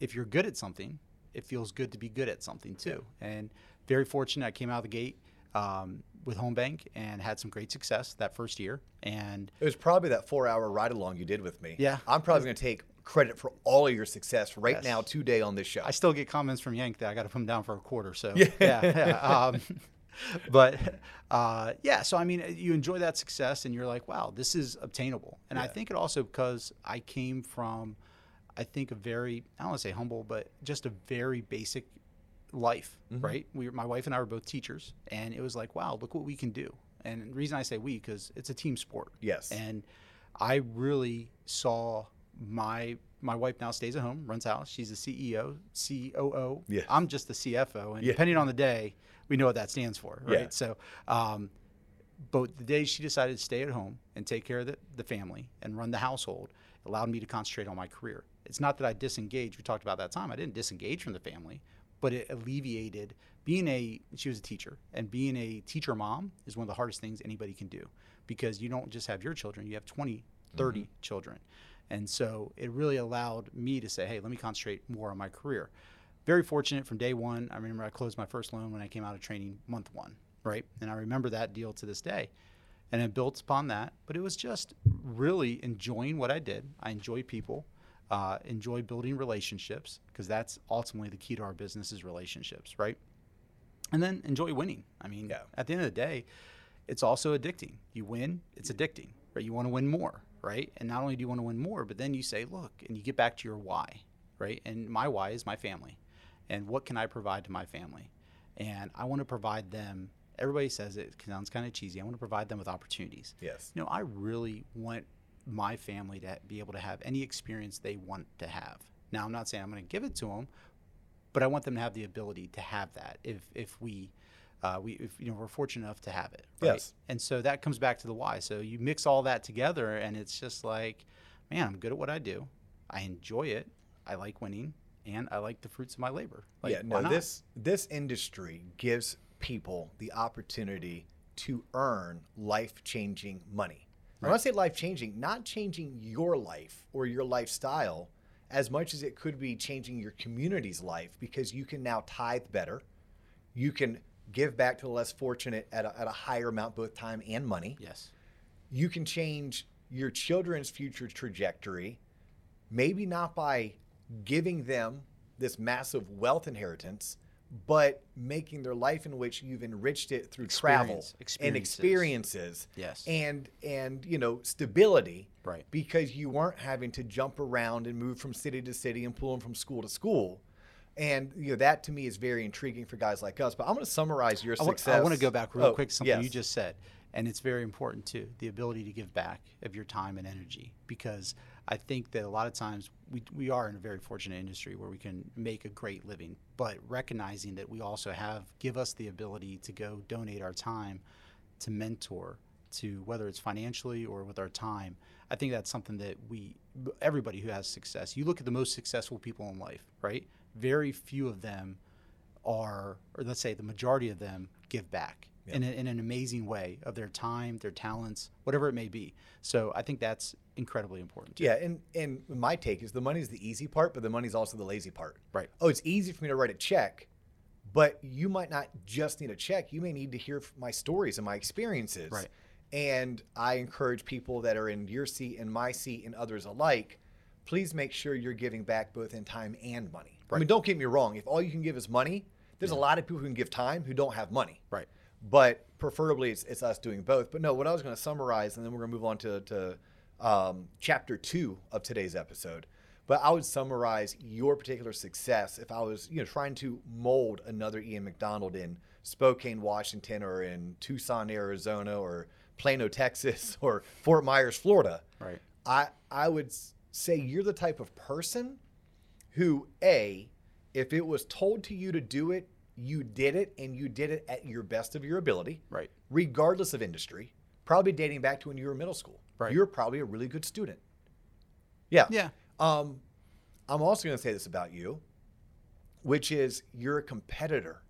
[SPEAKER 2] if you're good at something, it feels good to be good at something too. And very fortunate, I came out of the gate um, with HomeBanc and had some great success that first year. And
[SPEAKER 1] It was probably that four-hour ride-along you did with me.
[SPEAKER 2] Yeah.
[SPEAKER 1] I'm probably going to take credit for all of your success right
[SPEAKER 2] Yes.
[SPEAKER 1] now today on this show.
[SPEAKER 2] I still get comments from Yank that I got to put him down for a quarter. So
[SPEAKER 1] Yeah.
[SPEAKER 2] yeah, yeah. Um, but uh, yeah, so I mean, you enjoy that success, and you're like, wow, this is obtainable. And I think it also because I came from, I think a very I don't want to say humble, but just a very basic life,
[SPEAKER 1] Mm-hmm.
[SPEAKER 2] right? We, my wife and I were both teachers, and it was like, wow, look what we can do. And the reason I say we because it's a team sport.
[SPEAKER 1] Yes.
[SPEAKER 2] And I really saw my my wife now stays at home, runs house. She's the CEO, COO.
[SPEAKER 1] Yeah.
[SPEAKER 2] I'm just the CFO, and
[SPEAKER 1] Yeah.
[SPEAKER 2] depending on the day, we know what that stands for, right?
[SPEAKER 1] Yeah.
[SPEAKER 2] So, um, but the day she decided to stay at home and take care of the, the family and run the household allowed me to concentrate on my career. It's not that I disengaged. We talked about that time. I didn't disengage from the family, but it alleviated being a. She was a teacher, and being a teacher mom is one of the hardest things anybody can do because you don't just have your children; you have 20, 30 children, and so it really allowed me to say, "Hey, let me concentrate more on my career." Very fortunate from day one. I remember I closed my first loan when I came out of training month one, right? And I remember that deal to this day. And it built upon that. But it was just really enjoying what I did. I enjoy people, uh, enjoy building relationships, because that's ultimately the key to our business is relationships, right? And then enjoy winning. I mean,
[SPEAKER 1] Yeah.
[SPEAKER 2] at the end of the day, it's also addicting. You win, it's addicting, right? You want to win more, right? And not only do you want to win more, but then you say, look, and you get back to your why, right? And my why is my family. And what can I provide to my family? And I want to provide them, everybody says it sounds kind of cheesy. I want to provide them with opportunities.
[SPEAKER 1] yes.
[SPEAKER 2] You know, I really want my family to be able to have any experience they want to have. Now, I'm not saying I'm going to give it to them, but I want them to have the ability to have that if if we uh, we if you know we're fortunate enough to have it. Right?
[SPEAKER 1] Yes.
[SPEAKER 2] And so that comes back to the why. So you mix all that together, and it's just like, man, I'm good at what I do. I enjoy it. I like winning, and I like the fruits of my labor. Like,
[SPEAKER 1] yeah, no, this this industry gives people the opportunity to earn life changing money. When I say life changing, not changing your life or your lifestyle as much as it could be changing your community's life because you can now tithe better. You can give back to the less fortunate at a, at a higher amount, both time and money
[SPEAKER 2] Yes.
[SPEAKER 1] you can change your children's future trajectory, maybe not by giving them this massive wealth inheritance, but making their life in which you've enriched it through travel
[SPEAKER 2] Experience-
[SPEAKER 1] and
[SPEAKER 2] experiences. Yes.
[SPEAKER 1] and and you know stability
[SPEAKER 2] Right.
[SPEAKER 1] because you weren't having to jump around and move from city to city and pull them from school to school and you know that to me is very intriguing for guys like us but i'm going to summarize your
[SPEAKER 2] I want,
[SPEAKER 1] success
[SPEAKER 2] I want to go back real
[SPEAKER 1] Oh,
[SPEAKER 2] quick to something you just said, and it's very important too the ability to give back of your time and energy because I think that a lot of times we, we are in a very fortunate industry where we can make a great living, but recognizing that we also have give us the ability to go donate our time to mentor to whether it's financially or with our time. I think that's something that we everybody who has success. You look at the most successful people in life, right? Very few of them are, or let's say the majority of them, give back in, a, in an amazing way of their time, their talents, whatever it may be. So I think that's incredibly important. Too.
[SPEAKER 1] Yeah, and and my take is the money's the easy part, but the money's also the lazy part.
[SPEAKER 2] Right.
[SPEAKER 1] Oh, it's easy for me to write a check, but you might not just need a check. You may need to hear my stories and my experiences.
[SPEAKER 2] Right.
[SPEAKER 1] And I encourage people that are in your seat and my seat and others alike, please make sure you're giving back both in time and money. Right. I mean, don't get me wrong. If all you can give is money, there's a lot of people who can give time who don't have money
[SPEAKER 2] Right.
[SPEAKER 1] But preferably it's, it's us doing both. But no, what I was going to summarize, and then we're going to move on to, to um, chapter two of today's episode. But I would summarize your particular success if I was, you know, trying to mold another Ian MacDonald in Spokane, Washington, or in Tucson, Arizona, or Plano, Texas, or Fort Myers, Florida.
[SPEAKER 2] Right.
[SPEAKER 1] I I would say you're the type of person who a if it was told to you to do it, you did it and you did it at your best of your ability.
[SPEAKER 2] Right.
[SPEAKER 1] Regardless of industry, probably dating back to when you were in middle school.
[SPEAKER 2] Right.
[SPEAKER 1] You're probably a really good student. Yeah.
[SPEAKER 2] Yeah.
[SPEAKER 1] Um, I'm also going to say this about you, which is you're a competitor.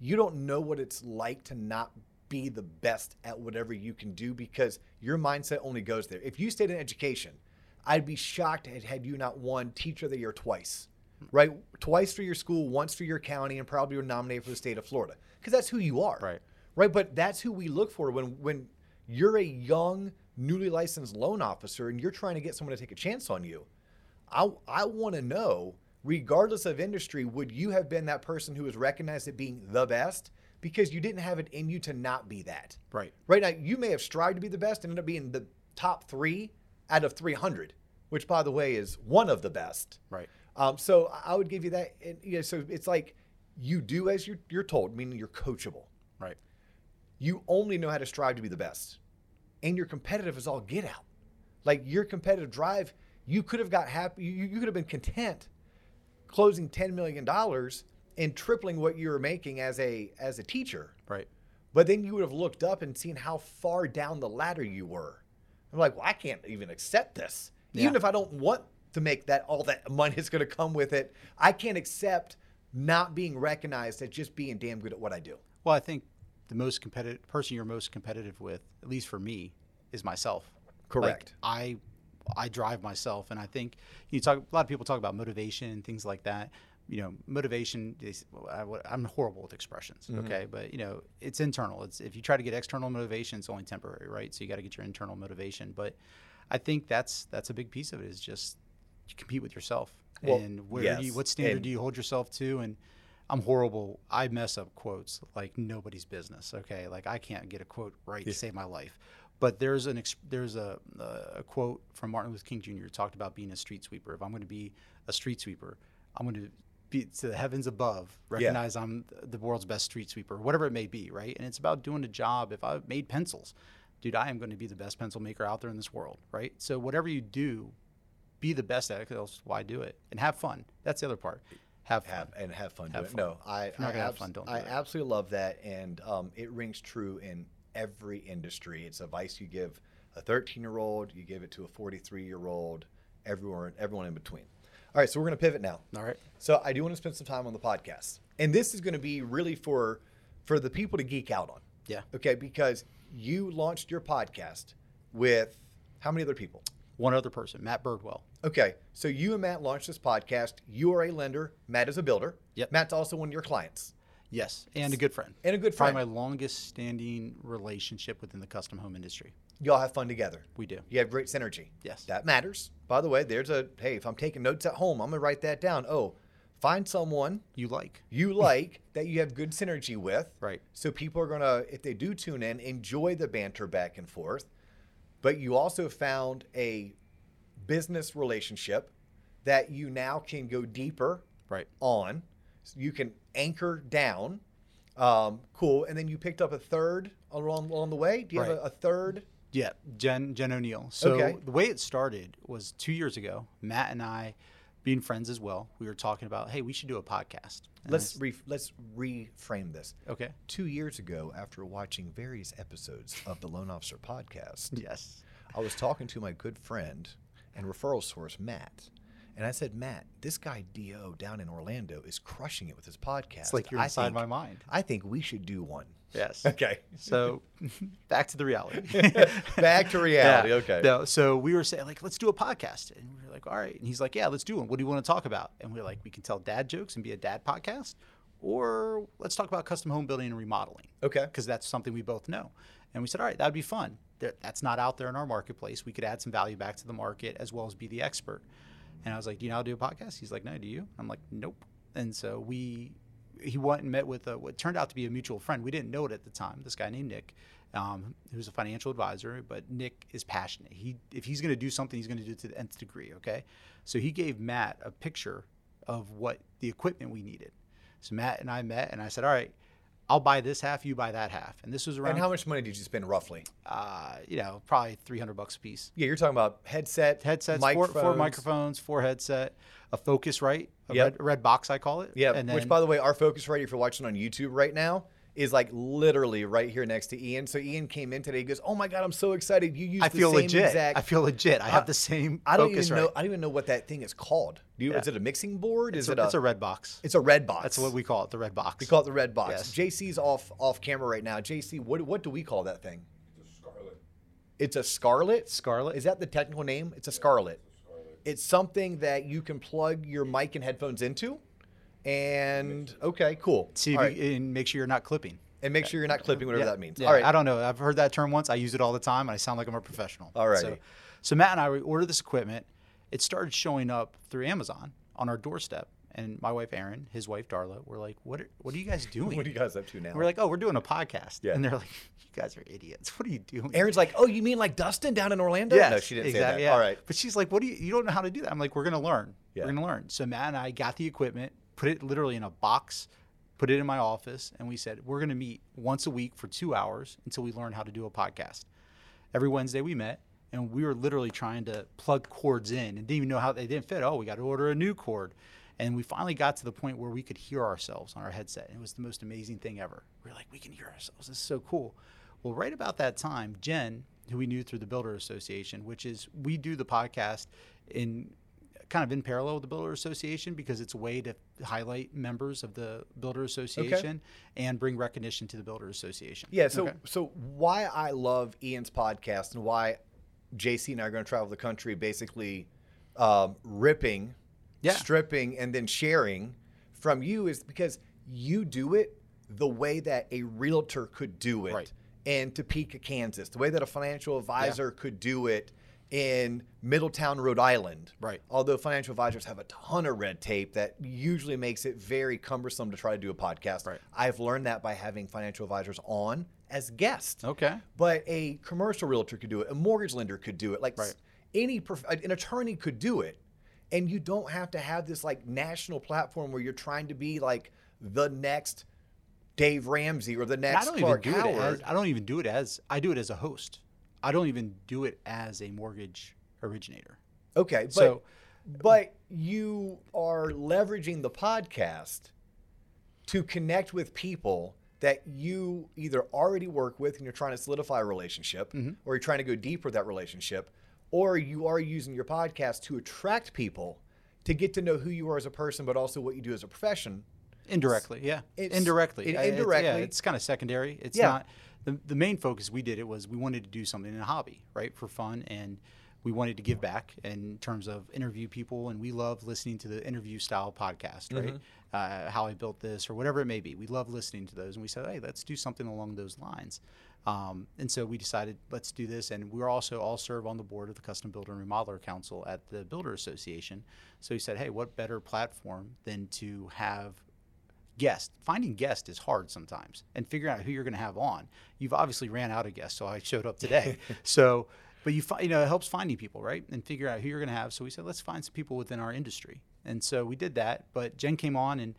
[SPEAKER 1] You don't know what it's like to not be the best at whatever you can do because your mindset only goes there. If you stayed in education, I'd be shocked had you not won Teacher of the Year twice, right? Twice for your school, once for your county, and probably were nominated for the state of Florida because that's who you are,
[SPEAKER 2] Right.
[SPEAKER 1] Right, but that's who we look for when when you're a young, newly licensed loan officer and you're trying to get someone to take a chance on you. I I want to know, regardless of industry, would you have been that person who was recognized as being the best because you didn't have it in you to not be that?
[SPEAKER 2] Right.
[SPEAKER 1] Right now, you may have strived to be the best and ended up being the top three out of 300, which, by the way, is one of the best.
[SPEAKER 2] Right.
[SPEAKER 1] Um, so I would give you that. And, you know, so it's like you do as you're, you're told, meaning you're coachable.
[SPEAKER 2] Right.
[SPEAKER 1] You only know how to strive to be the best, and you're competitive as all get out. Like your competitive drive, you could have got happy. You, you could have been content closing ten million dollars and tripling what you were making as a as a teacher.
[SPEAKER 2] Right.
[SPEAKER 1] But then you would have looked up and seen how far down the ladder you were. I'm like, well, I can't even accept this. Even if I don't want to make that all that money is going to come with it, I can't accept not being recognized as just being damn good at what I do.
[SPEAKER 2] Well, I think the most competitive person you're most competitive with, at least for me, is myself.
[SPEAKER 1] Correct.
[SPEAKER 2] Like, I I drive myself, and I think you talk. A lot of people talk about motivation and things like that. You know, motivation. Is, I, am horrible with expressions. Mm-hmm. Okay, but you know, it's internal. It's if you try to get external motivation, it's only temporary, right? So you got to get your internal motivation. But I think that's that's a big piece of it. Is just you compete with yourself,
[SPEAKER 1] Well,
[SPEAKER 2] and where do you, what standard
[SPEAKER 1] and-
[SPEAKER 2] do you hold yourself to, and I'm horrible. I mess up quotes like nobody's business. Okay, like I can't get a quote right to save my life. But there's an ex- there's a, a quote from Martin Luther King Jr. talked about being a street sweeper. If I'm going to be a street sweeper, I'm going to be to the heavens above. Recognize I'm the world's best street sweeper, whatever it may be, right? And it's about doing a job. If I made pencils, dude, I am going to be the best pencil maker out there in this world, right? So whatever you do, be the best at it. 'cause else why do it? And have fun. That's the other part. Have fun.
[SPEAKER 1] have and have fun.
[SPEAKER 2] Have
[SPEAKER 1] doing it.
[SPEAKER 2] fun.
[SPEAKER 1] No, I I, abs-
[SPEAKER 2] fun, don't
[SPEAKER 1] I absolutely love that, and um, it rings true in every industry. It's advice you give a 13 year old, you give it to a 43 year old, everyone everyone in between. All right, so we're going to pivot now.
[SPEAKER 2] All right.
[SPEAKER 1] So I do want to spend some time on the podcast, and this is going to be really for for the people to geek out on.
[SPEAKER 2] Yeah.
[SPEAKER 1] Okay, because you launched your podcast with how many other people?
[SPEAKER 2] One other person, Matt Birdwell.
[SPEAKER 1] Okay, so you and Matt launched this podcast. You are a lender. Matt is a builder.
[SPEAKER 2] Yep.
[SPEAKER 1] Matt's also one of your clients
[SPEAKER 2] Yes, and a good friend.
[SPEAKER 1] and a good
[SPEAKER 2] Probably
[SPEAKER 1] friend.
[SPEAKER 2] my longest standing relationship within the custom home industry.
[SPEAKER 1] Y'all have fun together.
[SPEAKER 2] We do.
[SPEAKER 1] You have great synergy.
[SPEAKER 2] Yes.
[SPEAKER 1] That matters. By the way, there's a hey, if I'm taking notes at home, I'm gonna write that down. Oh, find someone
[SPEAKER 2] You like.
[SPEAKER 1] you like that you have good synergy with.
[SPEAKER 2] Right.
[SPEAKER 1] So people are gonna, if they do tune in, enjoy the banter back and forth. But you also found a business relationship that you now can go deeper
[SPEAKER 2] Right.
[SPEAKER 1] on. So you can anchor down. Um, cool. And then you picked up a third along along the way. Do you have a, a third?
[SPEAKER 2] Yeah, Jen Jen O'Neill. So
[SPEAKER 1] Okay.
[SPEAKER 2] the way it started was two years ago. Matt and I, being friends as well, we were talking about, hey, we should do a podcast. And
[SPEAKER 1] Let's re- let's reframe this.
[SPEAKER 2] okay.
[SPEAKER 1] Two years ago, after watching various episodes of the Loan Officer podcast,
[SPEAKER 2] Yes.
[SPEAKER 1] I was talking to my good friend and referral source, Matt. And I said, Matt, this guy Do down in Orlando is crushing it with his podcast.
[SPEAKER 2] It's like you're
[SPEAKER 1] I
[SPEAKER 2] inside
[SPEAKER 1] think-
[SPEAKER 2] my mind.
[SPEAKER 1] I think we should do one.
[SPEAKER 2] Yes.
[SPEAKER 1] Okay.
[SPEAKER 2] So back to the reality.
[SPEAKER 1] Back to reality.
[SPEAKER 2] Yeah.
[SPEAKER 1] Okay.
[SPEAKER 2] No, so we were saying like, let's do a podcast, and we were like, all right. And he's like, yeah, let's do one. What do you want to talk about? And we are like, we can tell dad jokes and be a dad podcast, or let's talk about custom home building and remodeling
[SPEAKER 1] Okay.
[SPEAKER 2] because that's something we both know. And we said, all right, that'd be fun. That's not out there in our marketplace. We could add some value back to the market as well as be the expert. And I was like, do you know how to do a podcast? He's like, no, do you? I'm like, nope. And so we, he went and met with a, what turned out to be a mutual friend. We didn't know it at the time. This guy named Nick, um, who's a financial advisor, but Nick is passionate. He, if he's going to do something, he's going to do it to the nth degree. Okay. So he gave Matt a picture of what the equipment we needed. So Matt and I met, and I said, all right, I'll buy this half, you buy that half. And this was around,
[SPEAKER 1] And how much money did you spend roughly?
[SPEAKER 2] uh, you know, probably 300 bucks a piece.
[SPEAKER 1] Yeah, you're talking about headset,
[SPEAKER 2] Headsets, four, four
[SPEAKER 1] microphones.
[SPEAKER 2] microphones, four headset, a Focusrite, a
[SPEAKER 1] Yep.
[SPEAKER 2] red, red box, I call it.
[SPEAKER 1] Yeah, which by the way, our Focusrite if you're watching on YouTube right now is like literally right here next to Ian. So Ian came in today. He goes, "Oh my god, I'm so excited! You use
[SPEAKER 2] I
[SPEAKER 1] the
[SPEAKER 2] feel
[SPEAKER 1] same
[SPEAKER 2] legit.
[SPEAKER 1] exact."
[SPEAKER 2] I feel legit. I have uh, the same
[SPEAKER 1] I don't even
[SPEAKER 2] Focusrite.
[SPEAKER 1] know. I don't even know what that thing is called. Do you?
[SPEAKER 2] Yeah.
[SPEAKER 1] Is it a mixing board?
[SPEAKER 2] It's,
[SPEAKER 1] is
[SPEAKER 2] a,
[SPEAKER 1] it a?
[SPEAKER 2] it's a red box.
[SPEAKER 1] It's a red box.
[SPEAKER 2] That's what we call it, the red box.
[SPEAKER 1] we call it the red box.
[SPEAKER 2] Yes.
[SPEAKER 1] JC's off off camera right now. JC, what what do we call that thing?
[SPEAKER 3] It's a Scarlett.
[SPEAKER 1] It's a Scarlett.
[SPEAKER 2] Scarlett.
[SPEAKER 1] Is that the technical name? It's a Scarlett. It's something that you can plug your mic and headphones into. And okay, cool.
[SPEAKER 2] See you,
[SPEAKER 1] right.
[SPEAKER 2] and make sure you're not clipping.
[SPEAKER 1] and make sure you're not clipping whatever
[SPEAKER 2] Yeah,
[SPEAKER 1] that means.
[SPEAKER 2] yeah.
[SPEAKER 1] All right.
[SPEAKER 2] I don't know. I've heard that term once. I use it all the time, and I sound like I'm a professional.
[SPEAKER 1] Alrighty.
[SPEAKER 2] So, so Matt and I we ordered this equipment. It started showing up through Amazon on our doorstep, and my wife Erin, his wife Darla, were like, "What? Are, what are you guys doing?"
[SPEAKER 1] What are you guys up to now?
[SPEAKER 2] And we're like, "Oh, we're doing a podcast."
[SPEAKER 1] Yeah.
[SPEAKER 2] And they're like, "You guys are idiots. What are you doing?"
[SPEAKER 1] Erin's like, oh, you mean like Dustin down in Orlando?
[SPEAKER 2] Yes,
[SPEAKER 1] no, she didn't
[SPEAKER 2] exactly,
[SPEAKER 1] say that.
[SPEAKER 2] yeah.
[SPEAKER 1] All right.
[SPEAKER 2] But she's like, "What do you? You don't know how to do that?" I'm like, "We're gonna learn.
[SPEAKER 1] Yeah.
[SPEAKER 2] We're gonna learn." So Matt and I got the equipment, put it literally in a box, put it in my office, and we said we're gonna meet once a week for two hours until we learn how to do a podcast. Every Wednesday we met, and we were literally trying to plug cords in, and didn't even know how they didn't fit. Oh, we got to order a new cord. And we finally got to the point where we could hear ourselves on our headset. It was the most amazing thing ever. We are like, we can hear ourselves. This is so cool. Well, right about that time, Jen, who we knew through the Builder Association, which is we do the podcast in kind of in parallel with the Builder Association because it's a way to highlight members of the Builder Association and bring recognition to the Builder Association.
[SPEAKER 1] Yeah. So,
[SPEAKER 2] Okay.
[SPEAKER 1] so why I love Ian's podcast and why JC and I are going to travel the country, basically um, ripping,
[SPEAKER 2] Yeah.
[SPEAKER 1] stripping, and then sharing from you is because you do it the way that a realtor could do it
[SPEAKER 2] Right.
[SPEAKER 1] in Topeka, Kansas, the way that a financial advisor could do it in Middletown, Rhode Island.
[SPEAKER 2] Right.
[SPEAKER 1] Although financial advisors have a ton of red tape that usually makes it very cumbersome to try to do a podcast.
[SPEAKER 2] Right.
[SPEAKER 1] I've learned that by having financial advisors on as guests.
[SPEAKER 2] Okay.
[SPEAKER 1] But a commercial realtor could do it. A mortgage lender could do it. Like
[SPEAKER 2] Right.
[SPEAKER 1] any prof- an attorney could do it. And you don't have to have this like national platform where you're trying to be like the next Dave Ramsey or the next
[SPEAKER 2] don't
[SPEAKER 1] Clark
[SPEAKER 2] even do
[SPEAKER 1] Howard.
[SPEAKER 2] it as I don't even do it as I do it as a host. I don't even do it as a mortgage originator.
[SPEAKER 1] Okay, but
[SPEAKER 2] So-
[SPEAKER 1] but you are leveraging the podcast to connect with people that you either already work with and you're trying to solidify a relationship
[SPEAKER 2] Mm-hmm.
[SPEAKER 1] or you're trying to go deeper with that relationship or you are using your podcast to attract people to get to know who you are as a person but also what you do as a profession.
[SPEAKER 2] Indirectly, yeah.
[SPEAKER 1] It's-
[SPEAKER 2] indirectly.
[SPEAKER 1] in-
[SPEAKER 2] I- it's-
[SPEAKER 1] indirectly.
[SPEAKER 2] yeah, it's kind of secondary. It's
[SPEAKER 1] Yeah.
[SPEAKER 2] not the, the main focus we did it was we wanted to do something in a hobby, right? For fun and we wanted to give back in terms of interview people and we love listening to the interview style podcast, right? Uh, how I built this or whatever it may be. We love listening to those and we said, hey, let's do something along those lines. Um, and so we decided let's do this, and we're also all serve on the board of the Custom Builder and Remodeler Council at the Builder Association. So we said, hey, what better platform than to have guests? Finding guests is hard sometimes, and figuring out who you're going to have on. You've obviously ran out of guests, so I showed up today. so, but you fi- you know it helps finding people, right, and figure out who you're going to have. So we said let's find some people within our industry, and so we did that. But Jen came on and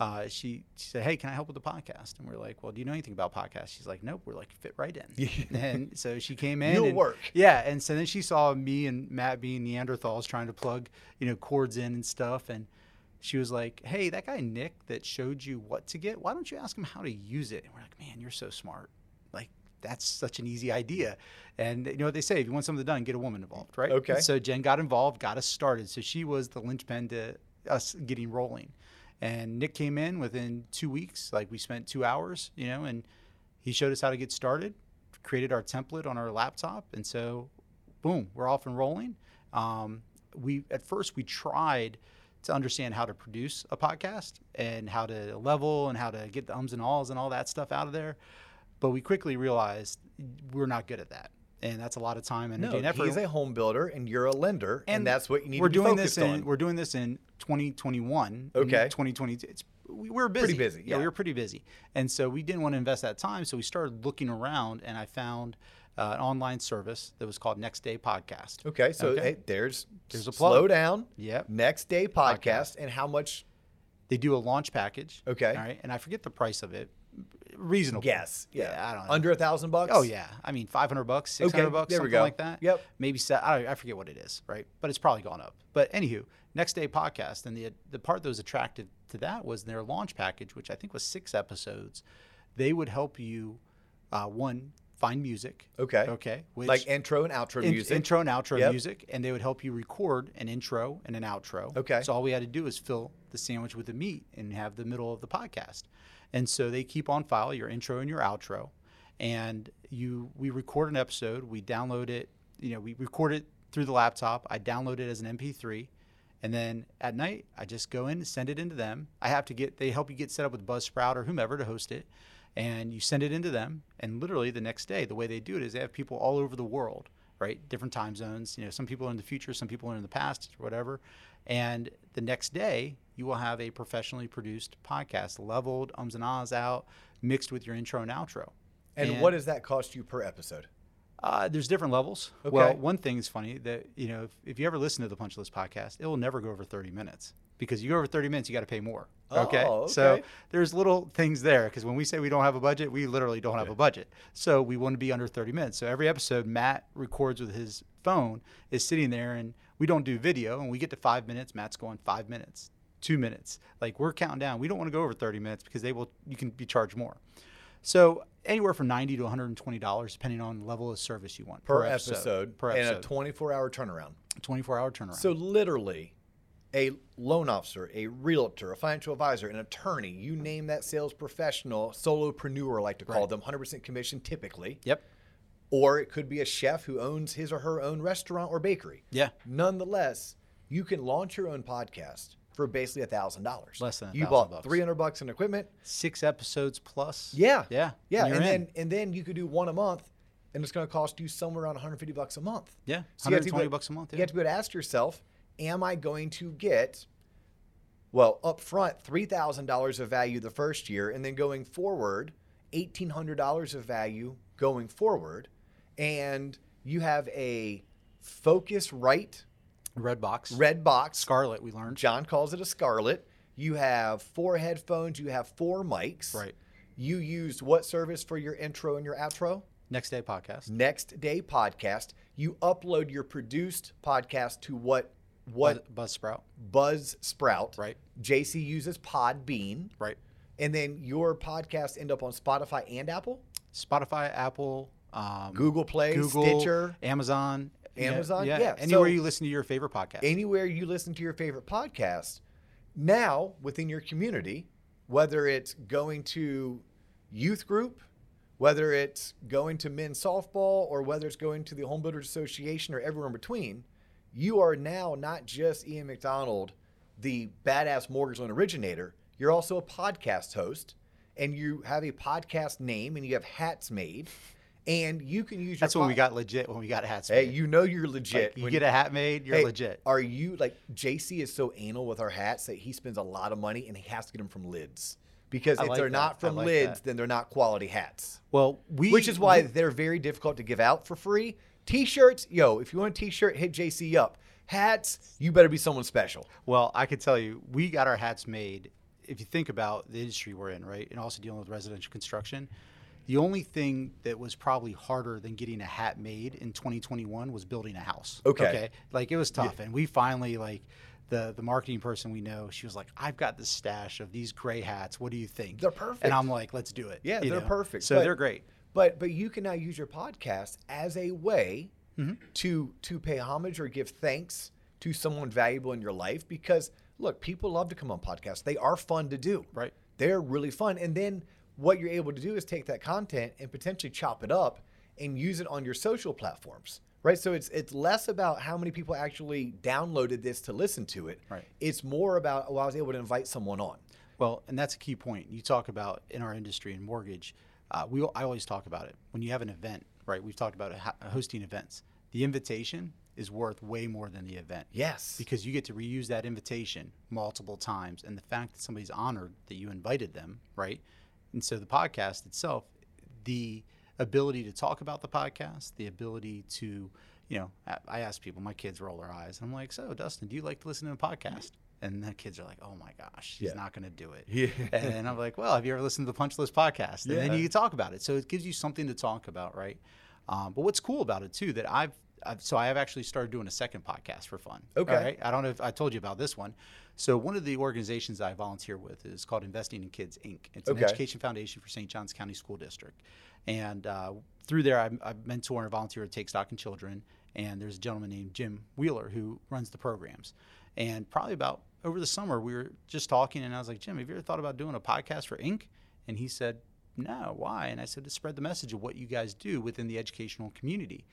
[SPEAKER 2] uh, she, she said, "Hey, can I help with the podcast?" And we're like, "Well, do you know anything about podcasts?" She's like, "Nope." We're like, "Fit right in." and so she came in.
[SPEAKER 1] You'll
[SPEAKER 2] and-
[SPEAKER 1] work.
[SPEAKER 2] Yeah, and so then she saw me and Matt being Neanderthals trying to plug, you know, cords in and stuff, and she was like, "Hey, that guy Nick that showed you what to get, why don't you ask him how to use it?" And we're like, "Man, you're so smart. Like." That's such an easy idea. And you know what they say if you want something done, get a woman involved, right?
[SPEAKER 1] Okay.
[SPEAKER 2] And so Jen got involved, got us started. So she was the linchpin to us getting rolling. And Nick came in within two weeks. Like we spent two hours, you know, and he showed us how to get started, created our template on our laptop, and so, boom, we're off and rolling. Um, we at first we tried to understand how to produce a podcast and how to level and how to get the ums and ahs and all that stuff out of there, but we quickly realized we're not good at that, and that's a lot of time, energy,
[SPEAKER 1] No,
[SPEAKER 2] and effort.
[SPEAKER 1] he's a home builder and you're a lender, and, that's what you need
[SPEAKER 2] we're
[SPEAKER 1] to be
[SPEAKER 2] doing this in
[SPEAKER 1] on.
[SPEAKER 2] we're doing this in 2021
[SPEAKER 1] Okay.
[SPEAKER 2] 2020 it's we were busy
[SPEAKER 1] busy,
[SPEAKER 2] yeah.
[SPEAKER 1] yeah.
[SPEAKER 2] we were pretty busy and so we didn't want to invest that time so we started looking around and i found uh, an online service that was called next day podcast
[SPEAKER 1] Okay, so
[SPEAKER 2] Okay.
[SPEAKER 1] Hey, there's
[SPEAKER 2] There's a
[SPEAKER 1] slow
[SPEAKER 2] plug.
[SPEAKER 1] down.
[SPEAKER 2] Yep.
[SPEAKER 1] Next day podcast, and how much?
[SPEAKER 2] they do a launch package
[SPEAKER 1] Okay.
[SPEAKER 2] all right and i forget the price of it reasonable
[SPEAKER 1] Yes. Yeah.
[SPEAKER 2] i don't know
[SPEAKER 1] Under a thousand bucks.
[SPEAKER 2] Oh yeah, I mean five hundred bucks, six hundred
[SPEAKER 1] Okay,
[SPEAKER 2] bucks, something like that.
[SPEAKER 1] Yep.
[SPEAKER 2] Maybe se- I, don't- I forget what it is, right? But it's probably gone up. But anywho, next day podcast, and the the part that was attractive to that was their launch package, which I think was six episodes. They would help you, uh, one find music.
[SPEAKER 1] Okay.
[SPEAKER 2] Okay. Which,
[SPEAKER 1] like intro and outro
[SPEAKER 2] in-
[SPEAKER 1] music.
[SPEAKER 2] intro and outro
[SPEAKER 1] Yep.
[SPEAKER 2] music, and they would help you record an intro and an outro.
[SPEAKER 1] Okay.
[SPEAKER 2] So all we had to do is fill the sandwich with the meat and have the middle of the podcast. And so they keep on file your intro and your outro, and you we record an episode, we download it, you know, we record it through the laptop. I download it as an MP3. And then at night, I just go in, and send it into them. I have to get, they help you get set up with Buzzsprout or whomever to host it. And you send it into them. And literally the next day, the way they do it is they have people all over the world, right? Different time zones. You know, some people are in the future, some people are in the past, or whatever. And the next day, you will have a professionally produced podcast, leveled, ums and ahs out, mixed with your intro and outro.
[SPEAKER 1] and, what does that cost you per episode?
[SPEAKER 2] Uh, there's different levels.
[SPEAKER 1] Okay.
[SPEAKER 2] Well, one thing is funny that you know if, if you ever listen to the Punch List podcast, it will never go over 30 minutes because you go over 30 minutes, you got to pay more. Okay?
[SPEAKER 1] Oh,
[SPEAKER 2] So there's little things there because when we say we don't have a budget, we literally don't have a budget. So we want to be under 30 minutes. So every episode Matt records with his phone is sitting there, and we don't do video, and we get to five minutes. Matt's going five minutes, two minutes. Like we're counting down. We don't want to go over 30 minutes because they will. You can be charged more. So anywhere from 90 to 120 dollars, depending on the level of service you want
[SPEAKER 1] Per, episode,
[SPEAKER 2] Per episode,
[SPEAKER 1] and a 24 hour turnaround.
[SPEAKER 2] 24 hour turnaround.
[SPEAKER 1] So literally, a loan officer, a realtor, a financial advisor, an attorney, you name that sales professional, solopreneur, I like to call
[SPEAKER 2] Right.
[SPEAKER 1] them, 100% commission typically.
[SPEAKER 2] yep.
[SPEAKER 1] Or it could be a chef who owns his or her own restaurant or bakery.
[SPEAKER 2] Yeah.
[SPEAKER 1] Nonetheless, you can launch your own podcast for basically a thousand dollars.
[SPEAKER 2] Less than
[SPEAKER 1] you bought
[SPEAKER 2] bucks.
[SPEAKER 1] three hundred bucks in equipment.
[SPEAKER 2] Six episodes plus.
[SPEAKER 1] Yeah,
[SPEAKER 2] Yeah.
[SPEAKER 1] yeah,
[SPEAKER 2] you're
[SPEAKER 1] and then and then you could do one a month, and it's going to cost you somewhere around 150 bucks a month.
[SPEAKER 2] yeah,
[SPEAKER 1] So you have to
[SPEAKER 2] 120 bucks a month.
[SPEAKER 1] You have to be able to ask yourself, am I going to get, well, up front, $3,000 of value the first year, and then going forward, $1,800 of value going forward, and you have a Focusrite
[SPEAKER 2] Red box.
[SPEAKER 1] red box.
[SPEAKER 2] Scarlett. We learned.
[SPEAKER 1] John calls it a scarlet. You have four headphones, you have four mics.
[SPEAKER 2] Right.
[SPEAKER 1] You used what service for your intro and your outro?
[SPEAKER 2] Next day podcast.
[SPEAKER 1] Next Day Podcast. You upload your produced podcast to what what
[SPEAKER 2] Buzz, Buzzsprout.
[SPEAKER 1] Buzz Sprout.
[SPEAKER 2] Right.
[SPEAKER 1] JC uses Podbean,
[SPEAKER 2] Right.
[SPEAKER 1] and then your podcast end up on Spotify and Apple,
[SPEAKER 2] Spotify, Apple, um,
[SPEAKER 1] Google Play,
[SPEAKER 2] Google,
[SPEAKER 1] Stitcher,
[SPEAKER 2] Amazon.
[SPEAKER 1] Amazon,
[SPEAKER 2] yeah.
[SPEAKER 1] yeah,
[SPEAKER 2] Anywhere
[SPEAKER 1] so-
[SPEAKER 2] you listen to your favorite podcast.
[SPEAKER 1] anywhere you listen to your favorite podcast. Now within your community, whether it's going to youth group, whether it's going to men's softball, or whether it's going to the Home Builders Association or everywhere in between, you are now not just Ian MacDonald, the badass mortgage loan originator. You're also a podcast host, and you have a podcast name, and you have hats made, and you can use.
[SPEAKER 2] That's
[SPEAKER 1] your
[SPEAKER 2] when we got legit. When we got hats.
[SPEAKER 1] Hey,
[SPEAKER 2] made.
[SPEAKER 1] you know you're
[SPEAKER 2] Like,
[SPEAKER 1] legit.
[SPEAKER 2] you
[SPEAKER 1] when-
[SPEAKER 2] get a hat made, you're
[SPEAKER 1] Hey,
[SPEAKER 2] legit.
[SPEAKER 1] Are you like JC is so anal with our hats that he spends a lot of money and he has to get them from lids because
[SPEAKER 2] I
[SPEAKER 1] if
[SPEAKER 2] like
[SPEAKER 1] they're
[SPEAKER 2] that.
[SPEAKER 1] not from
[SPEAKER 2] like
[SPEAKER 1] lids,
[SPEAKER 2] that.
[SPEAKER 1] then they're not quality hats.
[SPEAKER 2] Well, we
[SPEAKER 1] Which is why
[SPEAKER 2] we-
[SPEAKER 1] they're very difficult to give out for free. T-shirts, yo, if you want a T-shirt, hit JC up. Hats, you better be someone special.
[SPEAKER 2] Well, I could tell you, we got our hats made. If you think about the industry we're in, right, and also dealing with residential construction, the only thing that was probably harder than getting a hat made in 2021 was building a house.
[SPEAKER 1] Okay.
[SPEAKER 2] like it was tough, and we finally like the the marketing person we know. She was like, "I've got this stash of these gray hats. What do you think?"
[SPEAKER 1] They're perfect.
[SPEAKER 2] And I'm like, "Let's do it."
[SPEAKER 1] Yeah,
[SPEAKER 2] you
[SPEAKER 1] they're
[SPEAKER 2] know?
[SPEAKER 1] perfect.
[SPEAKER 2] So they're great.
[SPEAKER 1] But but you can now use your podcast as a way
[SPEAKER 2] Mm-hmm.
[SPEAKER 1] to to pay homage or give thanks to someone valuable in your life because look, people love to come on podcasts. They are fun to do.
[SPEAKER 2] Right.
[SPEAKER 1] They're really fun. And then what you're able to do is take that content and potentially chop it up and use it on your social platforms. Right? So it's it's less about how many people actually downloaded this to listen to it.
[SPEAKER 2] Right.
[SPEAKER 1] It's more about oh, I was able to invite someone on.
[SPEAKER 2] Well, and that's a key point. You talk about in our industry in mortgage. Uh, we I always talk about it when you have an event, right? We've talked about hosting events. The invitation is worth way more than the event.
[SPEAKER 1] Yes.
[SPEAKER 2] Because you get to reuse that invitation multiple times, and the fact that somebody's honored that you invited them, right? And so the podcast itself, the ability to talk about the podcast, the ability to, you know, I- I ask people, my kids roll their eyes. And I'm like, so Dustin, do you like to listen to a podcast? And the kids are like, oh my gosh, he's
[SPEAKER 1] Yeah.
[SPEAKER 2] not going to do it.
[SPEAKER 1] Yeah.
[SPEAKER 2] And I'm like, well, have you ever listened to the Punch List podcast? And then you can talk about it. So it gives you something to talk about, right? Um, but what's cool about it too that I've, I've so I have actually started doing a second podcast for fun.
[SPEAKER 1] Okay.
[SPEAKER 2] Right. I don't know if I told you about this one. So one of the organizations I volunteer with is called Investing in Kids Inc. It's an
[SPEAKER 1] Okay.
[SPEAKER 2] education foundation for St. John's County School District, and uh, through there I, I mentor and volunteer at Take Stock in Children. And there's a gentleman named Jim Wheeler who runs the programs. And probably about over the summer we were just talking, and I was like, Jim, have you ever thought about doing a podcast for Inc? And he said, No, why? And I said, to spread the message of what you guys do within the educational community.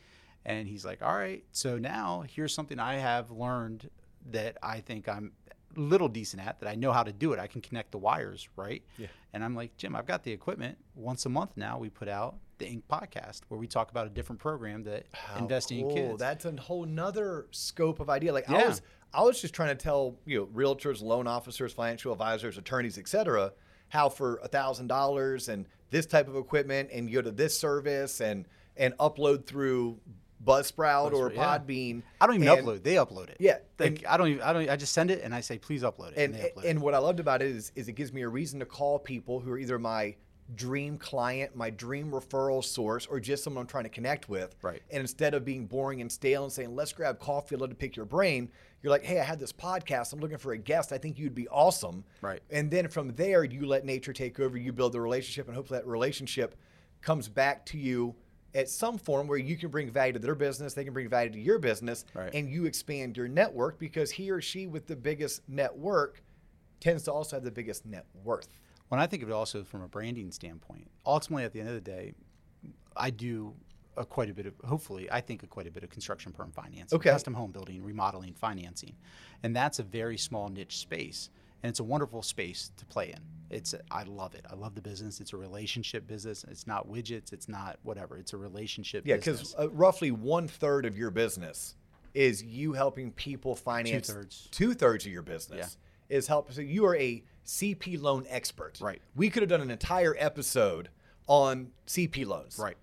[SPEAKER 2] And he's like, All right, so now here's something I have learned that I think I'm a little decent at, that I know how to do it. I can connect the wires, right?
[SPEAKER 1] Yeah.
[SPEAKER 2] And I'm like, Jim, I've got the equipment. Once a month now, we put out the Inc. podcast where we talk about a different program that investing in kids.
[SPEAKER 1] That's a whole nother scope of idea. Like I was, I was just trying to tell you know realtors, loan officers, financial advisors, attorneys, etc. How for a thousand dollars and this type of equipment, and you go to this service and and upload through Buzzsprout or
[SPEAKER 2] yeah.
[SPEAKER 1] Podbean.
[SPEAKER 2] I don't even
[SPEAKER 1] and-
[SPEAKER 2] upload. They upload it.
[SPEAKER 1] Yeah,
[SPEAKER 2] Like, I don't even. I don't. I just send it and I say, please upload it, and,
[SPEAKER 1] And
[SPEAKER 2] they upload
[SPEAKER 1] and
[SPEAKER 2] it.
[SPEAKER 1] what I loved about it is is it gives me a reason to call people who are either my dream client, my dream referral source, or just someone I'm trying to connect with.
[SPEAKER 2] Right.
[SPEAKER 1] And instead of being boring and stale and saying, let's grab coffee, love to pick your brain, you're like, hey, I had this podcast. I'm looking for a guest. I think you'd be awesome.
[SPEAKER 2] Right.
[SPEAKER 1] And then from there, you let nature take over, you build the relationship, and hopefully that relationship comes back to you at some form where you can bring value to their business, they can bring value to your business,
[SPEAKER 2] Right.
[SPEAKER 1] and you expand your network because he or she with the biggest network tends to also have the biggest net worth.
[SPEAKER 2] when I think of it also from a branding standpoint, ultimately at the end of the day, I do a quite a bit of hopefully I think of quite a bit of construction perm financing,
[SPEAKER 1] Okay.
[SPEAKER 2] custom home building, remodeling, financing, and that's a very small niche space, and it's a wonderful space to play in. It's I love it. I love the business. It's a relationship business. It's not widgets. It's not whatever. It's a relationship.
[SPEAKER 1] Yeah, because uh, roughly one third of your business is you helping people finance.
[SPEAKER 2] Two-thirds.
[SPEAKER 1] Two thirds of your business is help. So you are a CP loan expert.
[SPEAKER 2] Right.
[SPEAKER 1] We could have done an entire episode on CP loans.
[SPEAKER 2] Right.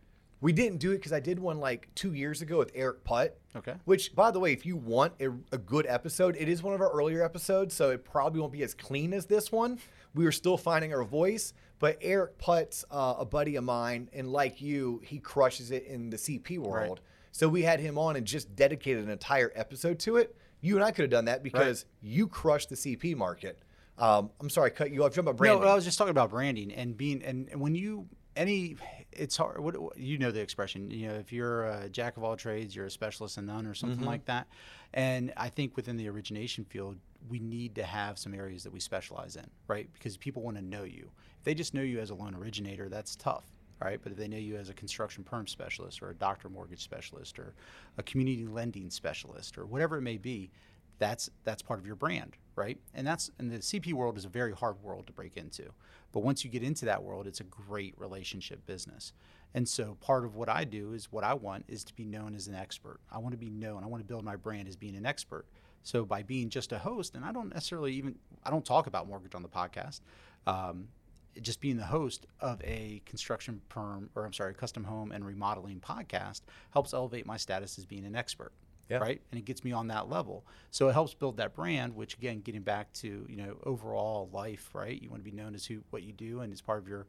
[SPEAKER 1] We didn't do it because I did one like two years ago with Eric Putt.
[SPEAKER 2] Okay.
[SPEAKER 1] Which, by the way, if you want a, a good episode, it is one of our earlier episodes, so it probably won't be as clean as this one. We were still finding our voice, but Eric Putt's uh, a buddy of mine, and like you, he crushes it in the CP world. So we had him on and just dedicated an entire episode to it. You and I could have done that because you crushed the CP market. Um, I'm sorry, I cut you off. Talking about branding.
[SPEAKER 2] No, I was just talking about branding and being and when you any it's hard what you know the expression you know if you're a jack of all trades you're a specialist in none or something
[SPEAKER 1] Mm-hmm.
[SPEAKER 2] like that. And i think within the origination field we need to have some areas that we specialize in right? Because people want to know you. If they just know you as a loan originator that's tough right? But if they know you as a construction perm specialist or a doctor mortgage specialist or a community lending specialist or whatever it may be that's that's part of your brand, right? And that's and the CP world is a very hard world to break into. But once you get into that world, it's a great relationship business. And so part of what I do is what I want is to be known as an expert. I want to be known. I want to build my brand as being an expert. So by being just a host, and I don't necessarily even I don't talk about mortgage on the podcast. Um, just being the host of a construction perm or I'm sorry, custom home and remodeling podcast helps elevate my status as being an expert.
[SPEAKER 1] Yeah.
[SPEAKER 2] Right. And it gets me on that level. So it helps build that brand, which again, getting back to, you know, overall life, right? You want to be known as who what you do and as part of your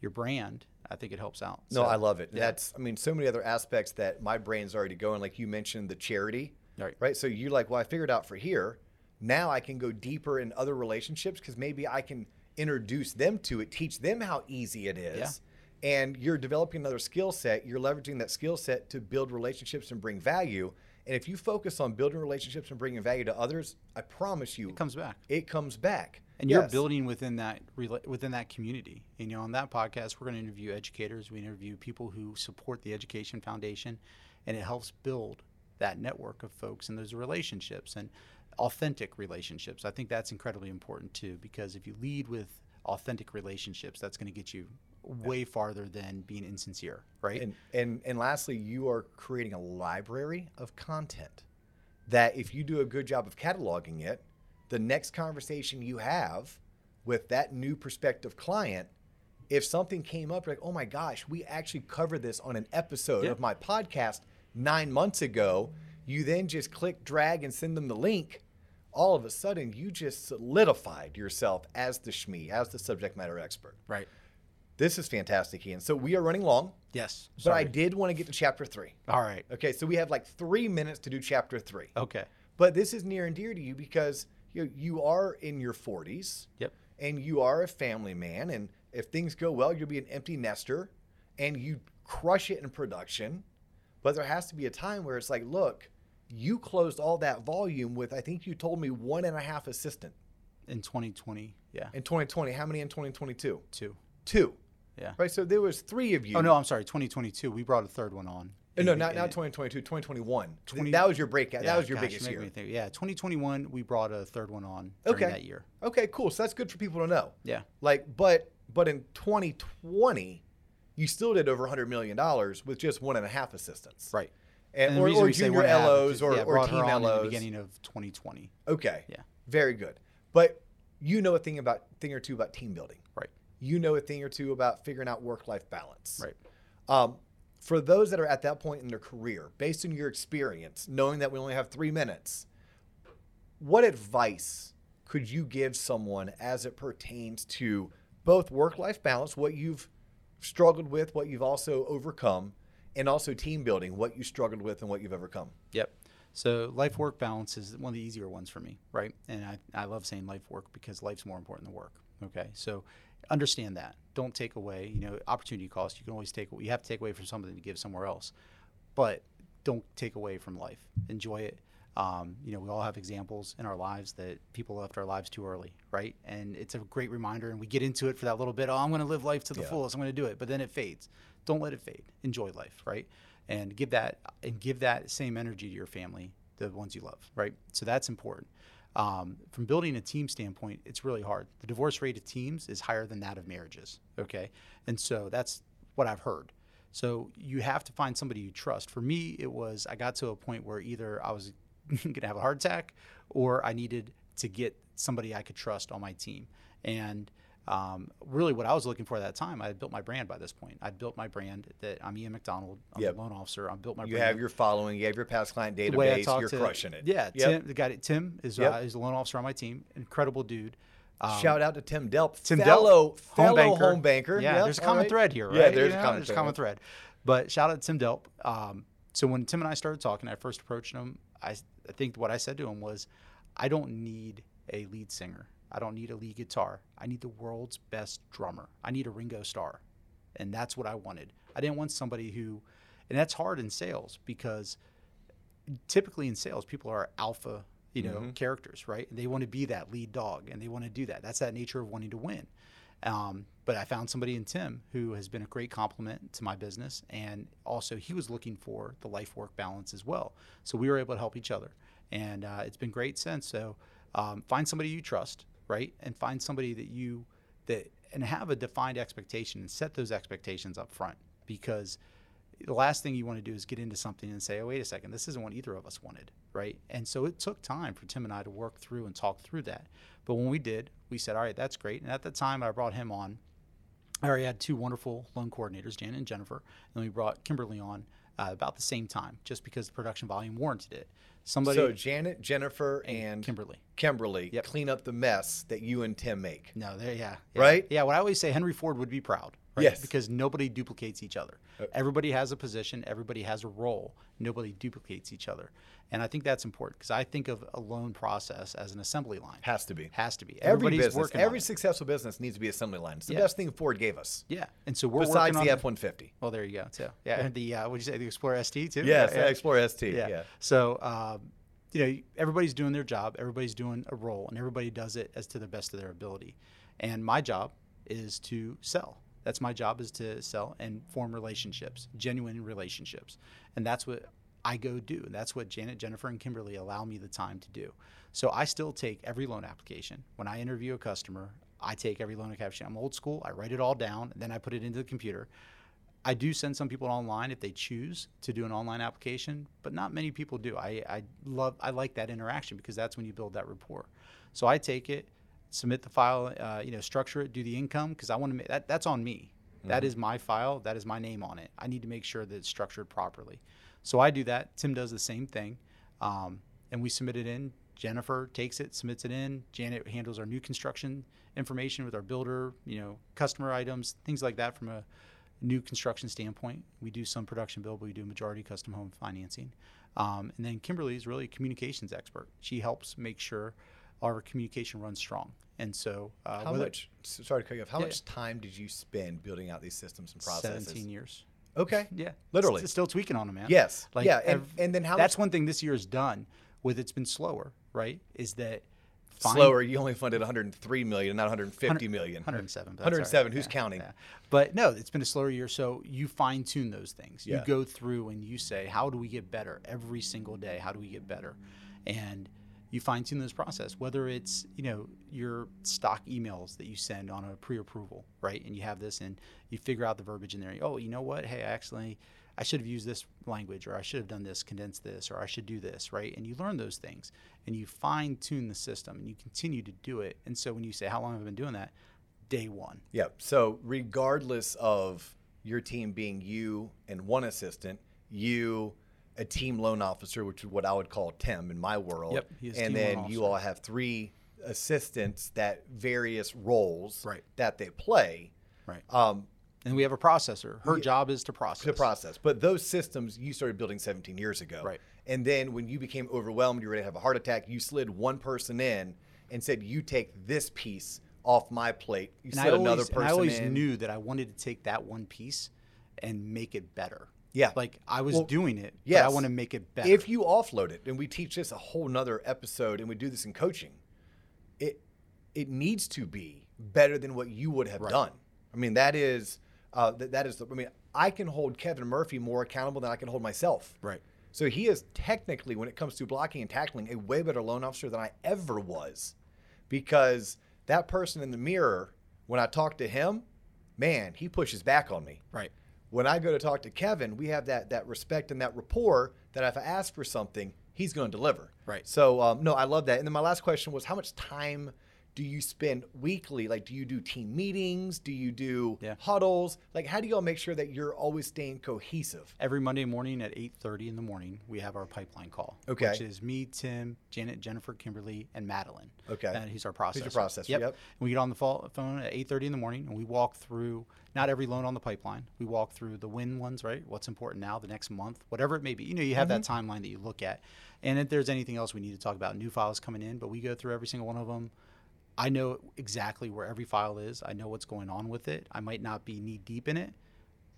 [SPEAKER 2] your brand. I think it helps out.
[SPEAKER 1] No,
[SPEAKER 2] So,
[SPEAKER 1] I love it.
[SPEAKER 2] yeah.
[SPEAKER 1] That's, I mean, so many other aspects that my brain's already going. Like you mentioned, the charity,
[SPEAKER 2] Right.
[SPEAKER 1] right? So you're like, well, I figured out for here. Now I can go deeper in other relationships because maybe I can introduce them to it, teach them how easy it is. And you're developing another skill set. You're leveraging that skill set to build relationships and bring value. And if you focus on building relationships and bringing value to others, I promise you,
[SPEAKER 2] It comes back.
[SPEAKER 1] it comes back.
[SPEAKER 2] and you're building within that within that community. And you know, on that podcast, we're going to interview educators. We interview people who support the Education Foundation, and it helps build that network of folks and those relationships and authentic relationships. I think that's incredibly important too, because if you lead with authentic relationships, that's going to get you way farther than being insincere, right?
[SPEAKER 1] And, and and lastly, you are creating a library of content that if you do a good job of cataloging it, the next conversation you have with that new prospective client, if something came up like, oh my gosh, we actually covered this on an episode
[SPEAKER 2] Yeah.
[SPEAKER 1] of my podcast nine months ago, you then just click, drag, and send them the link. All of a sudden, you just solidified yourself as the SME, as the subject matter expert.
[SPEAKER 2] right.
[SPEAKER 1] This is fantastic, Ian. So we are running long.
[SPEAKER 2] Yes. Sorry.
[SPEAKER 1] But I did want to get to chapter three.
[SPEAKER 2] All right.
[SPEAKER 1] Okay, so we have like three minutes to do chapter three.
[SPEAKER 2] Okay.
[SPEAKER 1] But this is near and dear to you because you you are in your 40s
[SPEAKER 2] Yep.
[SPEAKER 1] and you are a family man. And if things go well, you'll be an empty nester and you crush it in production. But there has to be a time where it's like, look, you closed all that volume with, I think you told me one and a half assistant
[SPEAKER 2] In 2020, yeah,
[SPEAKER 1] in 2020. How many in 2022?
[SPEAKER 2] two.
[SPEAKER 1] Two.
[SPEAKER 2] Yeah.
[SPEAKER 1] Right. So there was three of you.
[SPEAKER 2] Oh no, I'm sorry. 2022. We brought a third one on.
[SPEAKER 1] Uh,
[SPEAKER 2] in
[SPEAKER 1] No, not,
[SPEAKER 2] be-
[SPEAKER 1] not 2022, 2021.
[SPEAKER 2] 20
[SPEAKER 1] that was your breakout.
[SPEAKER 2] Yeah,
[SPEAKER 1] that was your
[SPEAKER 2] gosh,
[SPEAKER 1] biggest year.
[SPEAKER 2] think. Yeah, 2021. We brought a third one on during
[SPEAKER 1] Okay.
[SPEAKER 2] that year.
[SPEAKER 1] Okay, cool. So that's good for people to know.
[SPEAKER 2] Yeah.
[SPEAKER 1] Like, but but in 2020, you still did over 100 million dollars with just one and a half assistants.
[SPEAKER 2] Right.
[SPEAKER 1] And,
[SPEAKER 2] the
[SPEAKER 1] or,
[SPEAKER 2] reason
[SPEAKER 1] or
[SPEAKER 2] we say
[SPEAKER 1] junior
[SPEAKER 2] one and a half
[SPEAKER 1] LOs
[SPEAKER 2] is-
[SPEAKER 1] or,
[SPEAKER 2] yeah,
[SPEAKER 1] or team
[SPEAKER 2] her on in the beginning of 2020.
[SPEAKER 1] Okay.
[SPEAKER 2] Yeah.
[SPEAKER 1] Very good. But you know a thing about thing or two about team building.
[SPEAKER 2] Right.
[SPEAKER 1] You know a thing or two about figuring out work life balance.
[SPEAKER 2] Right.
[SPEAKER 1] Um, for those that are at that point in their career, based on your experience, knowing that we only have three minutes, what advice could you give someone as it pertains to both work life balance, what you've struggled with, what you've also overcome, and also team building, what you struggled with and what you've overcome?
[SPEAKER 2] Yep. So life work balance is one of the easier ones for me, right? And I, I love saying life work because life's more important than work. Okay. So understand that. Don't take away, you know, opportunity cost. You can always take you have to take away from something to give somewhere else. But don't take away from life. Enjoy it. Um, you know, we all have examples in our lives that people left our lives too early, right? And it's a great reminder. And we get into it for that little bit. Oh, I'm going to live life to the
[SPEAKER 1] Yeah.
[SPEAKER 2] fullest. I'm going to do it. But then it fades. Don't let it fade. Enjoy life, right? And give that and give that same energy to your family, the ones you love, right? So that's important. Um, from building a team standpoint, it's really hard. The divorce rate of teams is higher than that of marriages. Okay, and so that's what I've heard. So you have to find somebody you trust. For me, it was I got to a point where either I was going to have a heart attack or I needed to get somebody I could trust on my team. And um, really, what I was looking for at that time, I had built my brand by this point. I'd built my brand that I'm Ian MacDonald. I'm
[SPEAKER 1] Yep.
[SPEAKER 2] a loan officer. I built my brand.
[SPEAKER 1] You
[SPEAKER 2] brand.
[SPEAKER 1] have your following, you have your past client
[SPEAKER 2] the way I
[SPEAKER 1] database,
[SPEAKER 2] talk
[SPEAKER 1] you're
[SPEAKER 2] to-
[SPEAKER 1] crushing it.
[SPEAKER 2] Yeah,
[SPEAKER 1] Yep.
[SPEAKER 2] Tim, the guy Tim is
[SPEAKER 1] Yep.
[SPEAKER 2] uh, is the loan officer on my team. Incredible dude. Um,
[SPEAKER 1] Shout out to Tim Delp,
[SPEAKER 2] Tim Delp,
[SPEAKER 1] fellow,
[SPEAKER 2] home
[SPEAKER 1] fellow
[SPEAKER 2] banker.
[SPEAKER 1] home banker.
[SPEAKER 2] Yeah, there's a common
[SPEAKER 1] right.
[SPEAKER 2] thread here, right?
[SPEAKER 1] Yeah, there's
[SPEAKER 2] You
[SPEAKER 1] a common
[SPEAKER 2] there's
[SPEAKER 1] thread.
[SPEAKER 2] a common thread. But shout out to Tim Delp. Um, so when Tim and I started talking, I first approached him. I, I think what I said to him was, I don't need a lead singer. I don't need a lead guitar. I need the world's best drummer. I need a Ringo Starr. And that's what I wanted. I didn't want somebody who, and that's hard in sales because typically in sales, people are alpha, you know,
[SPEAKER 1] Mm-hmm.
[SPEAKER 2] characters, right? They want to be that lead dog, and they want to do that. That's that nature of wanting to win. Um, but I found somebody in Tim who has been a great compliment to my business, and also he was looking for the life work balance as well. So we were able to help each other. and uh, it's been great since. So um, find somebody you trust, right, and find somebody that you that and have a defined expectation and set those expectations up front because the last thing you want to do is get into something and say, oh, wait a second, this isn't what either of us wanted, right? And so it took time for Tim and I to work through and talk through that. But when we did, we said, all right, that's great. And at the time, I brought him on. I already had two wonderful loan coordinators, Janet and Jennifer. And we brought Kimberly on uh, about the same time, just because the production volume warranted it. Somebody,
[SPEAKER 1] so Janet, Jennifer, and,
[SPEAKER 2] and Kimberly.
[SPEAKER 1] Kimberly
[SPEAKER 2] Yep.
[SPEAKER 1] clean up the mess that you and Tim make.
[SPEAKER 2] No, there, yeah, yeah,
[SPEAKER 1] Right?
[SPEAKER 2] Yeah, what I always say, Henry Ford would be proud. Right?
[SPEAKER 1] Yes.
[SPEAKER 2] Because nobody duplicates each other. Everybody has a position. Everybody has a role. Nobody duplicates each other, and I think that's important because I think of a loan process as an assembly line.
[SPEAKER 1] Has to be.
[SPEAKER 2] Has to be.
[SPEAKER 1] Every business, every successful business needs to be assembly line. It's the
[SPEAKER 2] Yeah.
[SPEAKER 1] best thing Ford gave us.
[SPEAKER 2] Yeah, and so we're
[SPEAKER 1] Besides the F one fifty.
[SPEAKER 2] Well, there you go. Too. Yeah, and the uh, what you say? The Explorer ST too.
[SPEAKER 1] Yes,
[SPEAKER 2] Yeah, yeah.
[SPEAKER 1] Explorer ST. Yeah.
[SPEAKER 2] yeah. So, um, you know, everybody's doing their job, everybody's doing a role, and everybody does it as to the best of their ability. And my job is to sell. That's my job is to sell and form relationships, genuine relationships. And that's what I go do. And that's what Janet, Jennifer, and Kimberly allow me the time to do. So I still take every loan application. When I interview a customer, I take every loan application. I'm old school. I write it all down, then I put it into the computer. I do send some people online if they choose to do an online application, but not many people do. I, I love I like that interaction because that's when you build that rapport. So I take it, submit the file, uh, you know, structure it, do the income because I want to make that that's on me. That is my file. That is my name on it. I need to make sure that it's structured properly. So I do that. Tim does the same thing, um, and we submit it in. Jennifer takes it, submits it in. Janet handles our new construction information with our builder, you know, customer items, things like that from a new construction standpoint. We do some production build, but we do majority custom home financing. Um, and then Kimberly is really a communications expert. She helps make sure our communication runs strong. And so, uh,
[SPEAKER 1] How much? Sorry to cut you off. How
[SPEAKER 2] Yeah.
[SPEAKER 1] much time did you spend building out these systems and processes?
[SPEAKER 2] 17 years.
[SPEAKER 1] Okay.
[SPEAKER 2] Yeah,
[SPEAKER 1] Literally.
[SPEAKER 2] S- still tweaking on them, man.
[SPEAKER 1] Yes. Yeah, and- and then how
[SPEAKER 2] That's
[SPEAKER 1] much-
[SPEAKER 2] one thing this year has done with it's been slower, right? Is that find-
[SPEAKER 1] Slower. You only funded 103 million, not 150 million.
[SPEAKER 2] 107. but that's all right.
[SPEAKER 1] 107. Who's
[SPEAKER 2] Yeah,
[SPEAKER 1] counting?
[SPEAKER 2] yeah. But no, it's been a slower year. So you fine tune those things.
[SPEAKER 1] Yeah.
[SPEAKER 2] You go through and you say, how do we get better every single day? How do we get better? And you fine tune this process, whether it's, you know, your stock emails that you send on a pre approval, right? And you have this and you figure out the verbiage in there. Oh, you know what? Hey, I actually, I should have used this language or I should have done this, condensed this, or I should do this, right? And you learn those things and you fine tune the system and you continue to do it. And so when you say, how long have I been doing that? Day one.
[SPEAKER 1] Yep. So regardless of your team being you and one assistant, you a team loan officer, which is what I would call Tim in my world.
[SPEAKER 2] Yep,
[SPEAKER 1] and then you all have three assistants that various roles
[SPEAKER 2] Right.
[SPEAKER 1] that they play.
[SPEAKER 2] Right.
[SPEAKER 1] Um,
[SPEAKER 2] And we have a processor. Her
[SPEAKER 1] Yeah.
[SPEAKER 2] job is to process.
[SPEAKER 1] the process. But those systems you started building 17 years ago.
[SPEAKER 2] Right.
[SPEAKER 1] And then when you became overwhelmed, you were ready to have a heart attack, you slid one person in and said, You take this piece off my plate. You
[SPEAKER 2] And
[SPEAKER 1] slid
[SPEAKER 2] always,
[SPEAKER 1] another person
[SPEAKER 2] I always
[SPEAKER 1] in.
[SPEAKER 2] knew that I wanted to take that one piece and make it better.
[SPEAKER 1] Yeah.
[SPEAKER 2] Like I was
[SPEAKER 1] Well,
[SPEAKER 2] doing it,
[SPEAKER 1] yes.
[SPEAKER 2] but I want to make it better.
[SPEAKER 1] If you offload it, and we teach this a whole nother episode, and we do this in coaching, it it needs to be better than what you would have
[SPEAKER 2] Right.
[SPEAKER 1] done. I mean, that is uh, that, that is. The, I mean, I can hold Kevin Murphy more accountable than I can hold myself.
[SPEAKER 2] Right.
[SPEAKER 1] So he is technically, when it comes to blocking and tackling, a way better loan officer than I ever was, because that person in the mirror, when I talk to him, man, he pushes back on me
[SPEAKER 2] right.
[SPEAKER 1] When I go to talk to Kevin, we have that that respect and that rapport that if I ask for something, he's going to deliver.
[SPEAKER 2] Right.
[SPEAKER 1] So um, no, I love that. And then my last question was, how much time do you spend weekly? Like, do you do team meetings? Do you do
[SPEAKER 2] Yeah.
[SPEAKER 1] huddles? Like, how do y'all make sure that you're always staying cohesive?
[SPEAKER 2] Every Monday morning at 8:30 in the morning, we have our pipeline call.
[SPEAKER 1] Okay.
[SPEAKER 2] Which is me, Tim, Janet, Jennifer, Kimberly, and Madeline.
[SPEAKER 1] Okay.
[SPEAKER 2] And he's our processor.
[SPEAKER 1] He's your processor,
[SPEAKER 2] Yep.
[SPEAKER 1] yep.
[SPEAKER 2] And we get on the phone at 8:30 in the morning, and we walk through not every loan on the pipeline. We walk through the win ones, right? What's important now, the next month, whatever it may be. You know, you have that
[SPEAKER 1] Mm-hmm.
[SPEAKER 2] timeline that you look at, and if there's anything else we need to talk about, new files coming in, but we go through every single one of them. I know exactly where every file is. I know what's going on with it. I might not be knee deep in it,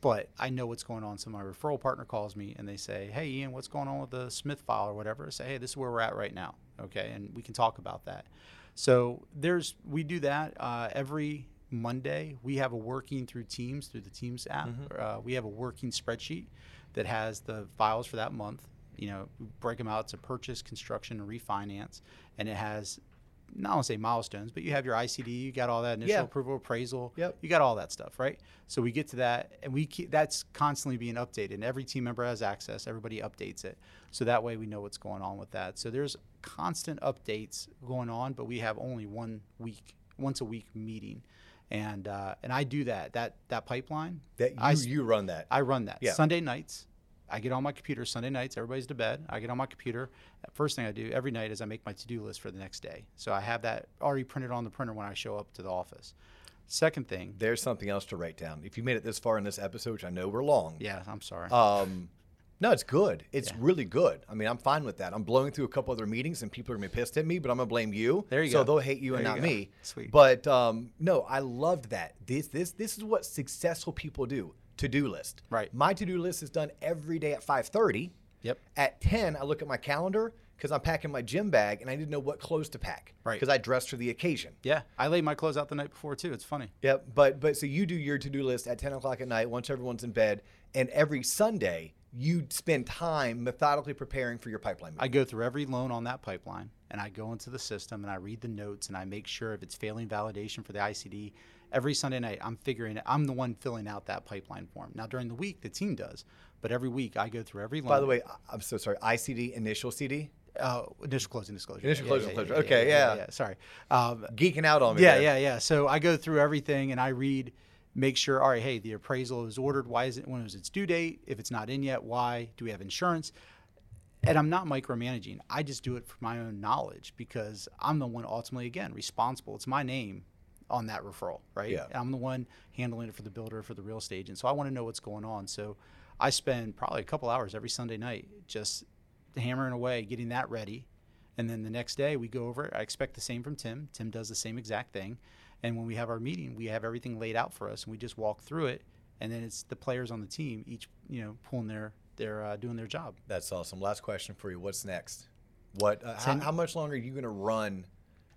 [SPEAKER 2] but I know what's going on. So my referral partner calls me and they say, "Hey, Ian, what's going on with the Smith file or whatever?" I say, "Hey, this is where we're at right now." Okay, and we can talk about that. So there's we do that uh, every Monday. We have a working through Teams through the Teams app. Uh, we have a working spreadsheet that has the files for that month. You know, we break them out to purchase, construction, and refinance, and it has not want to say milestones, but you have your ICD, you got all that initial
[SPEAKER 1] Yeah.
[SPEAKER 2] approval, appraisal,
[SPEAKER 1] Yep.
[SPEAKER 2] you got all that stuff, right? So we get to that, and we keep, that's constantly being updated. And every team member has access. Everybody updates it, so that way we know what's going on with that. So there's constant updates going on, but we have only one week, once a week meeting, and uh, and I do that that that pipeline.
[SPEAKER 1] That you,
[SPEAKER 2] I
[SPEAKER 1] you run that.
[SPEAKER 2] I run that
[SPEAKER 1] Yeah.
[SPEAKER 2] Sunday nights. I get on my computer Sunday nights. Everybody's to bed. I get on my computer. First thing I do every night is I make my to-do list for the next day. So I have that already printed on the printer when I show up to the office. Second thing,
[SPEAKER 1] There's something else to write down. If you made it this far in this episode, which I know we're long.
[SPEAKER 2] yeah, I'm sorry.
[SPEAKER 1] Um, no, it's good. It's
[SPEAKER 2] Yeah.
[SPEAKER 1] really good. I mean, I'm fine with that. I'm blowing through a couple other meetings, and people are gonna be pissed at me, but I'm gonna blame you.
[SPEAKER 2] There you
[SPEAKER 1] so
[SPEAKER 2] go.
[SPEAKER 1] they'll hate you and
[SPEAKER 2] There
[SPEAKER 1] not
[SPEAKER 2] go.
[SPEAKER 1] me.
[SPEAKER 2] Sweet.
[SPEAKER 1] But um, no, I loved that. This this this is what successful people do. To do list.
[SPEAKER 2] Right.
[SPEAKER 1] My to do list is done every day at 5:30.
[SPEAKER 2] Yep.
[SPEAKER 1] At 10, I look at my calendar because I'm packing my gym bag, and I didn't know what clothes to pack.
[SPEAKER 2] Right.
[SPEAKER 1] Because I dressed for the occasion.
[SPEAKER 2] yeah, I lay my clothes out the night before too. It's funny.
[SPEAKER 1] Yep. But but so you do your to do list at 10 o'clock at night once everyone's in bed, and every Sunday you spend time methodically preparing for your pipeline meeting.
[SPEAKER 2] I go through every loan on that pipeline and I go into the system and I read the notes and I make sure if it's failing validation for the ICD. Every Sunday night, I'm figuring it. I'm the one filling out that pipeline form. Now during the week, the team does, but every week I go through every loan.
[SPEAKER 1] By the way, I'm so sorry. ICD initial CD
[SPEAKER 2] uh, initial closing disclosure.
[SPEAKER 1] Initial
[SPEAKER 2] Yeah,
[SPEAKER 1] closing
[SPEAKER 2] yeah,
[SPEAKER 1] disclosure.
[SPEAKER 2] yeah,
[SPEAKER 1] Okay, yeah.
[SPEAKER 2] Sorry. Um,
[SPEAKER 1] geeking out on me.
[SPEAKER 2] yeah,
[SPEAKER 1] there.
[SPEAKER 2] yeah, yeah. So I go through everything and I read, make sure. All right, hey, the appraisal is ordered. Why is it? When was its due date? If it's not in yet, why? Do we have insurance? And I'm not micromanaging. I just do it for my own knowledge because I'm the one ultimately, again, responsible. It's my name on that referral, right?
[SPEAKER 1] Yeah.
[SPEAKER 2] I'm the one handling it for the builder, for the real estate agent. So I want to know what's going on. So I spend probably a couple hours every Sunday night just hammering away, getting that ready. And then the next day we go over it. I expect the same from Tim. Tim does the same exact thing. And when we have our meeting, we have everything laid out for us and we just walk through it. And then it's the players on the team, each, you know, pulling their, their, uh, doing their job.
[SPEAKER 1] That's awesome. Last question for you. What's next? What? Uh, how, how much longer are you going to run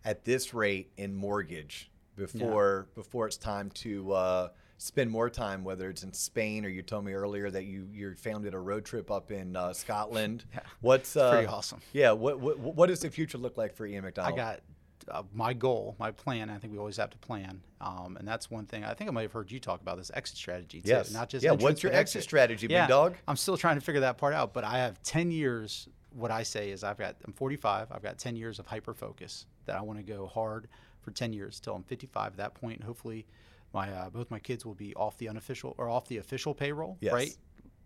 [SPEAKER 1] at this rate in mortgage before before it's time to uh, spend more time? Whether it's in Spain or you told me earlier that you your family did a road trip up in uh, Scotland.
[SPEAKER 2] Yeah.
[SPEAKER 1] What's uh,
[SPEAKER 2] pretty awesome.
[SPEAKER 1] Yeah. What, what what does the future look like for Ian MacDonald?
[SPEAKER 2] I got uh, my goal, my plan. I think we always have to plan, um, and that's one thing. I think I might have heard you talk about this exit strategy too.
[SPEAKER 1] Yes.
[SPEAKER 2] Not just
[SPEAKER 1] Yeah,
[SPEAKER 2] entrance,
[SPEAKER 1] what's your
[SPEAKER 2] but
[SPEAKER 1] exit strategy, big dog?
[SPEAKER 2] I'm still trying to figure that part out, but I have 10 years. What I say is, I've got I'm 45. I've got 10 years of hyper focus that I want to go hard for 10 years till I'm 55. At that point, hopefully, my uh, both my kids will be off the unofficial or off the official payroll,
[SPEAKER 1] Yes.
[SPEAKER 2] right?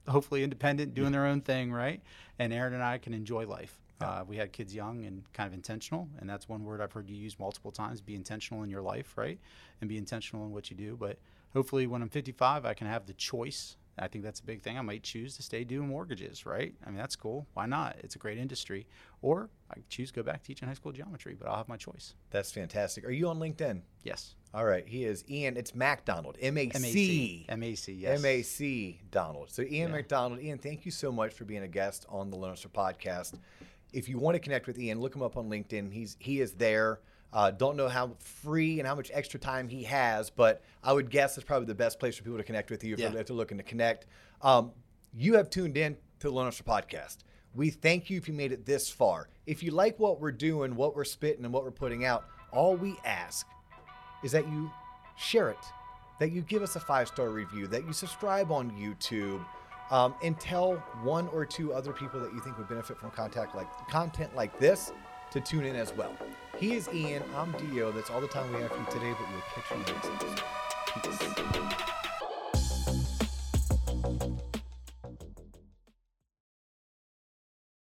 [SPEAKER 2] Hopefully, independent, doing their own thing, right? And Erin and I can enjoy life. Uh, we had kids young and kind of intentional, and that's one word I've heard you use multiple times. Be intentional in your life, right? And be intentional in what you do. But hopefully, when I'm 55, I can have the choice. I think that's a big thing. I might choose to stay doing mortgages, right? I mean, that's cool. Why not? It's a great industry. Or I choose to go back teaching high school geometry, but I'll have my choice.
[SPEAKER 1] That's fantastic. Are you on LinkedIn?
[SPEAKER 2] Yes.
[SPEAKER 1] All right. He is Ian. It's Mac Donald. M A C.
[SPEAKER 2] MAC, yes.
[SPEAKER 1] MAC Donald. So Ian
[SPEAKER 2] Yeah.
[SPEAKER 1] MacDonald, Ian, thank you so much for being a guest on the Loan Officer podcast. If you want to connect with Ian, look him up on LinkedIn. He's he is there. Uh, don't know how free and how much extra time he has, but I would guess it's probably the best place for people to connect with you if,
[SPEAKER 2] Yeah.
[SPEAKER 1] they're, if they're looking to connect. Um, you have tuned in to the Loan Officer podcast. We thank you if you made it this far. If you like what we're doing, what we're spitting, and what we're putting out, all we ask is that you share it, that you give us a five star review, that you subscribe on YouTube, um, and tell one or two other people that you think would benefit from contact like content like this to tune in as well. He is Ian. I'm Dio. That's all the time we have for you today, but we'll catch you next time. Peace.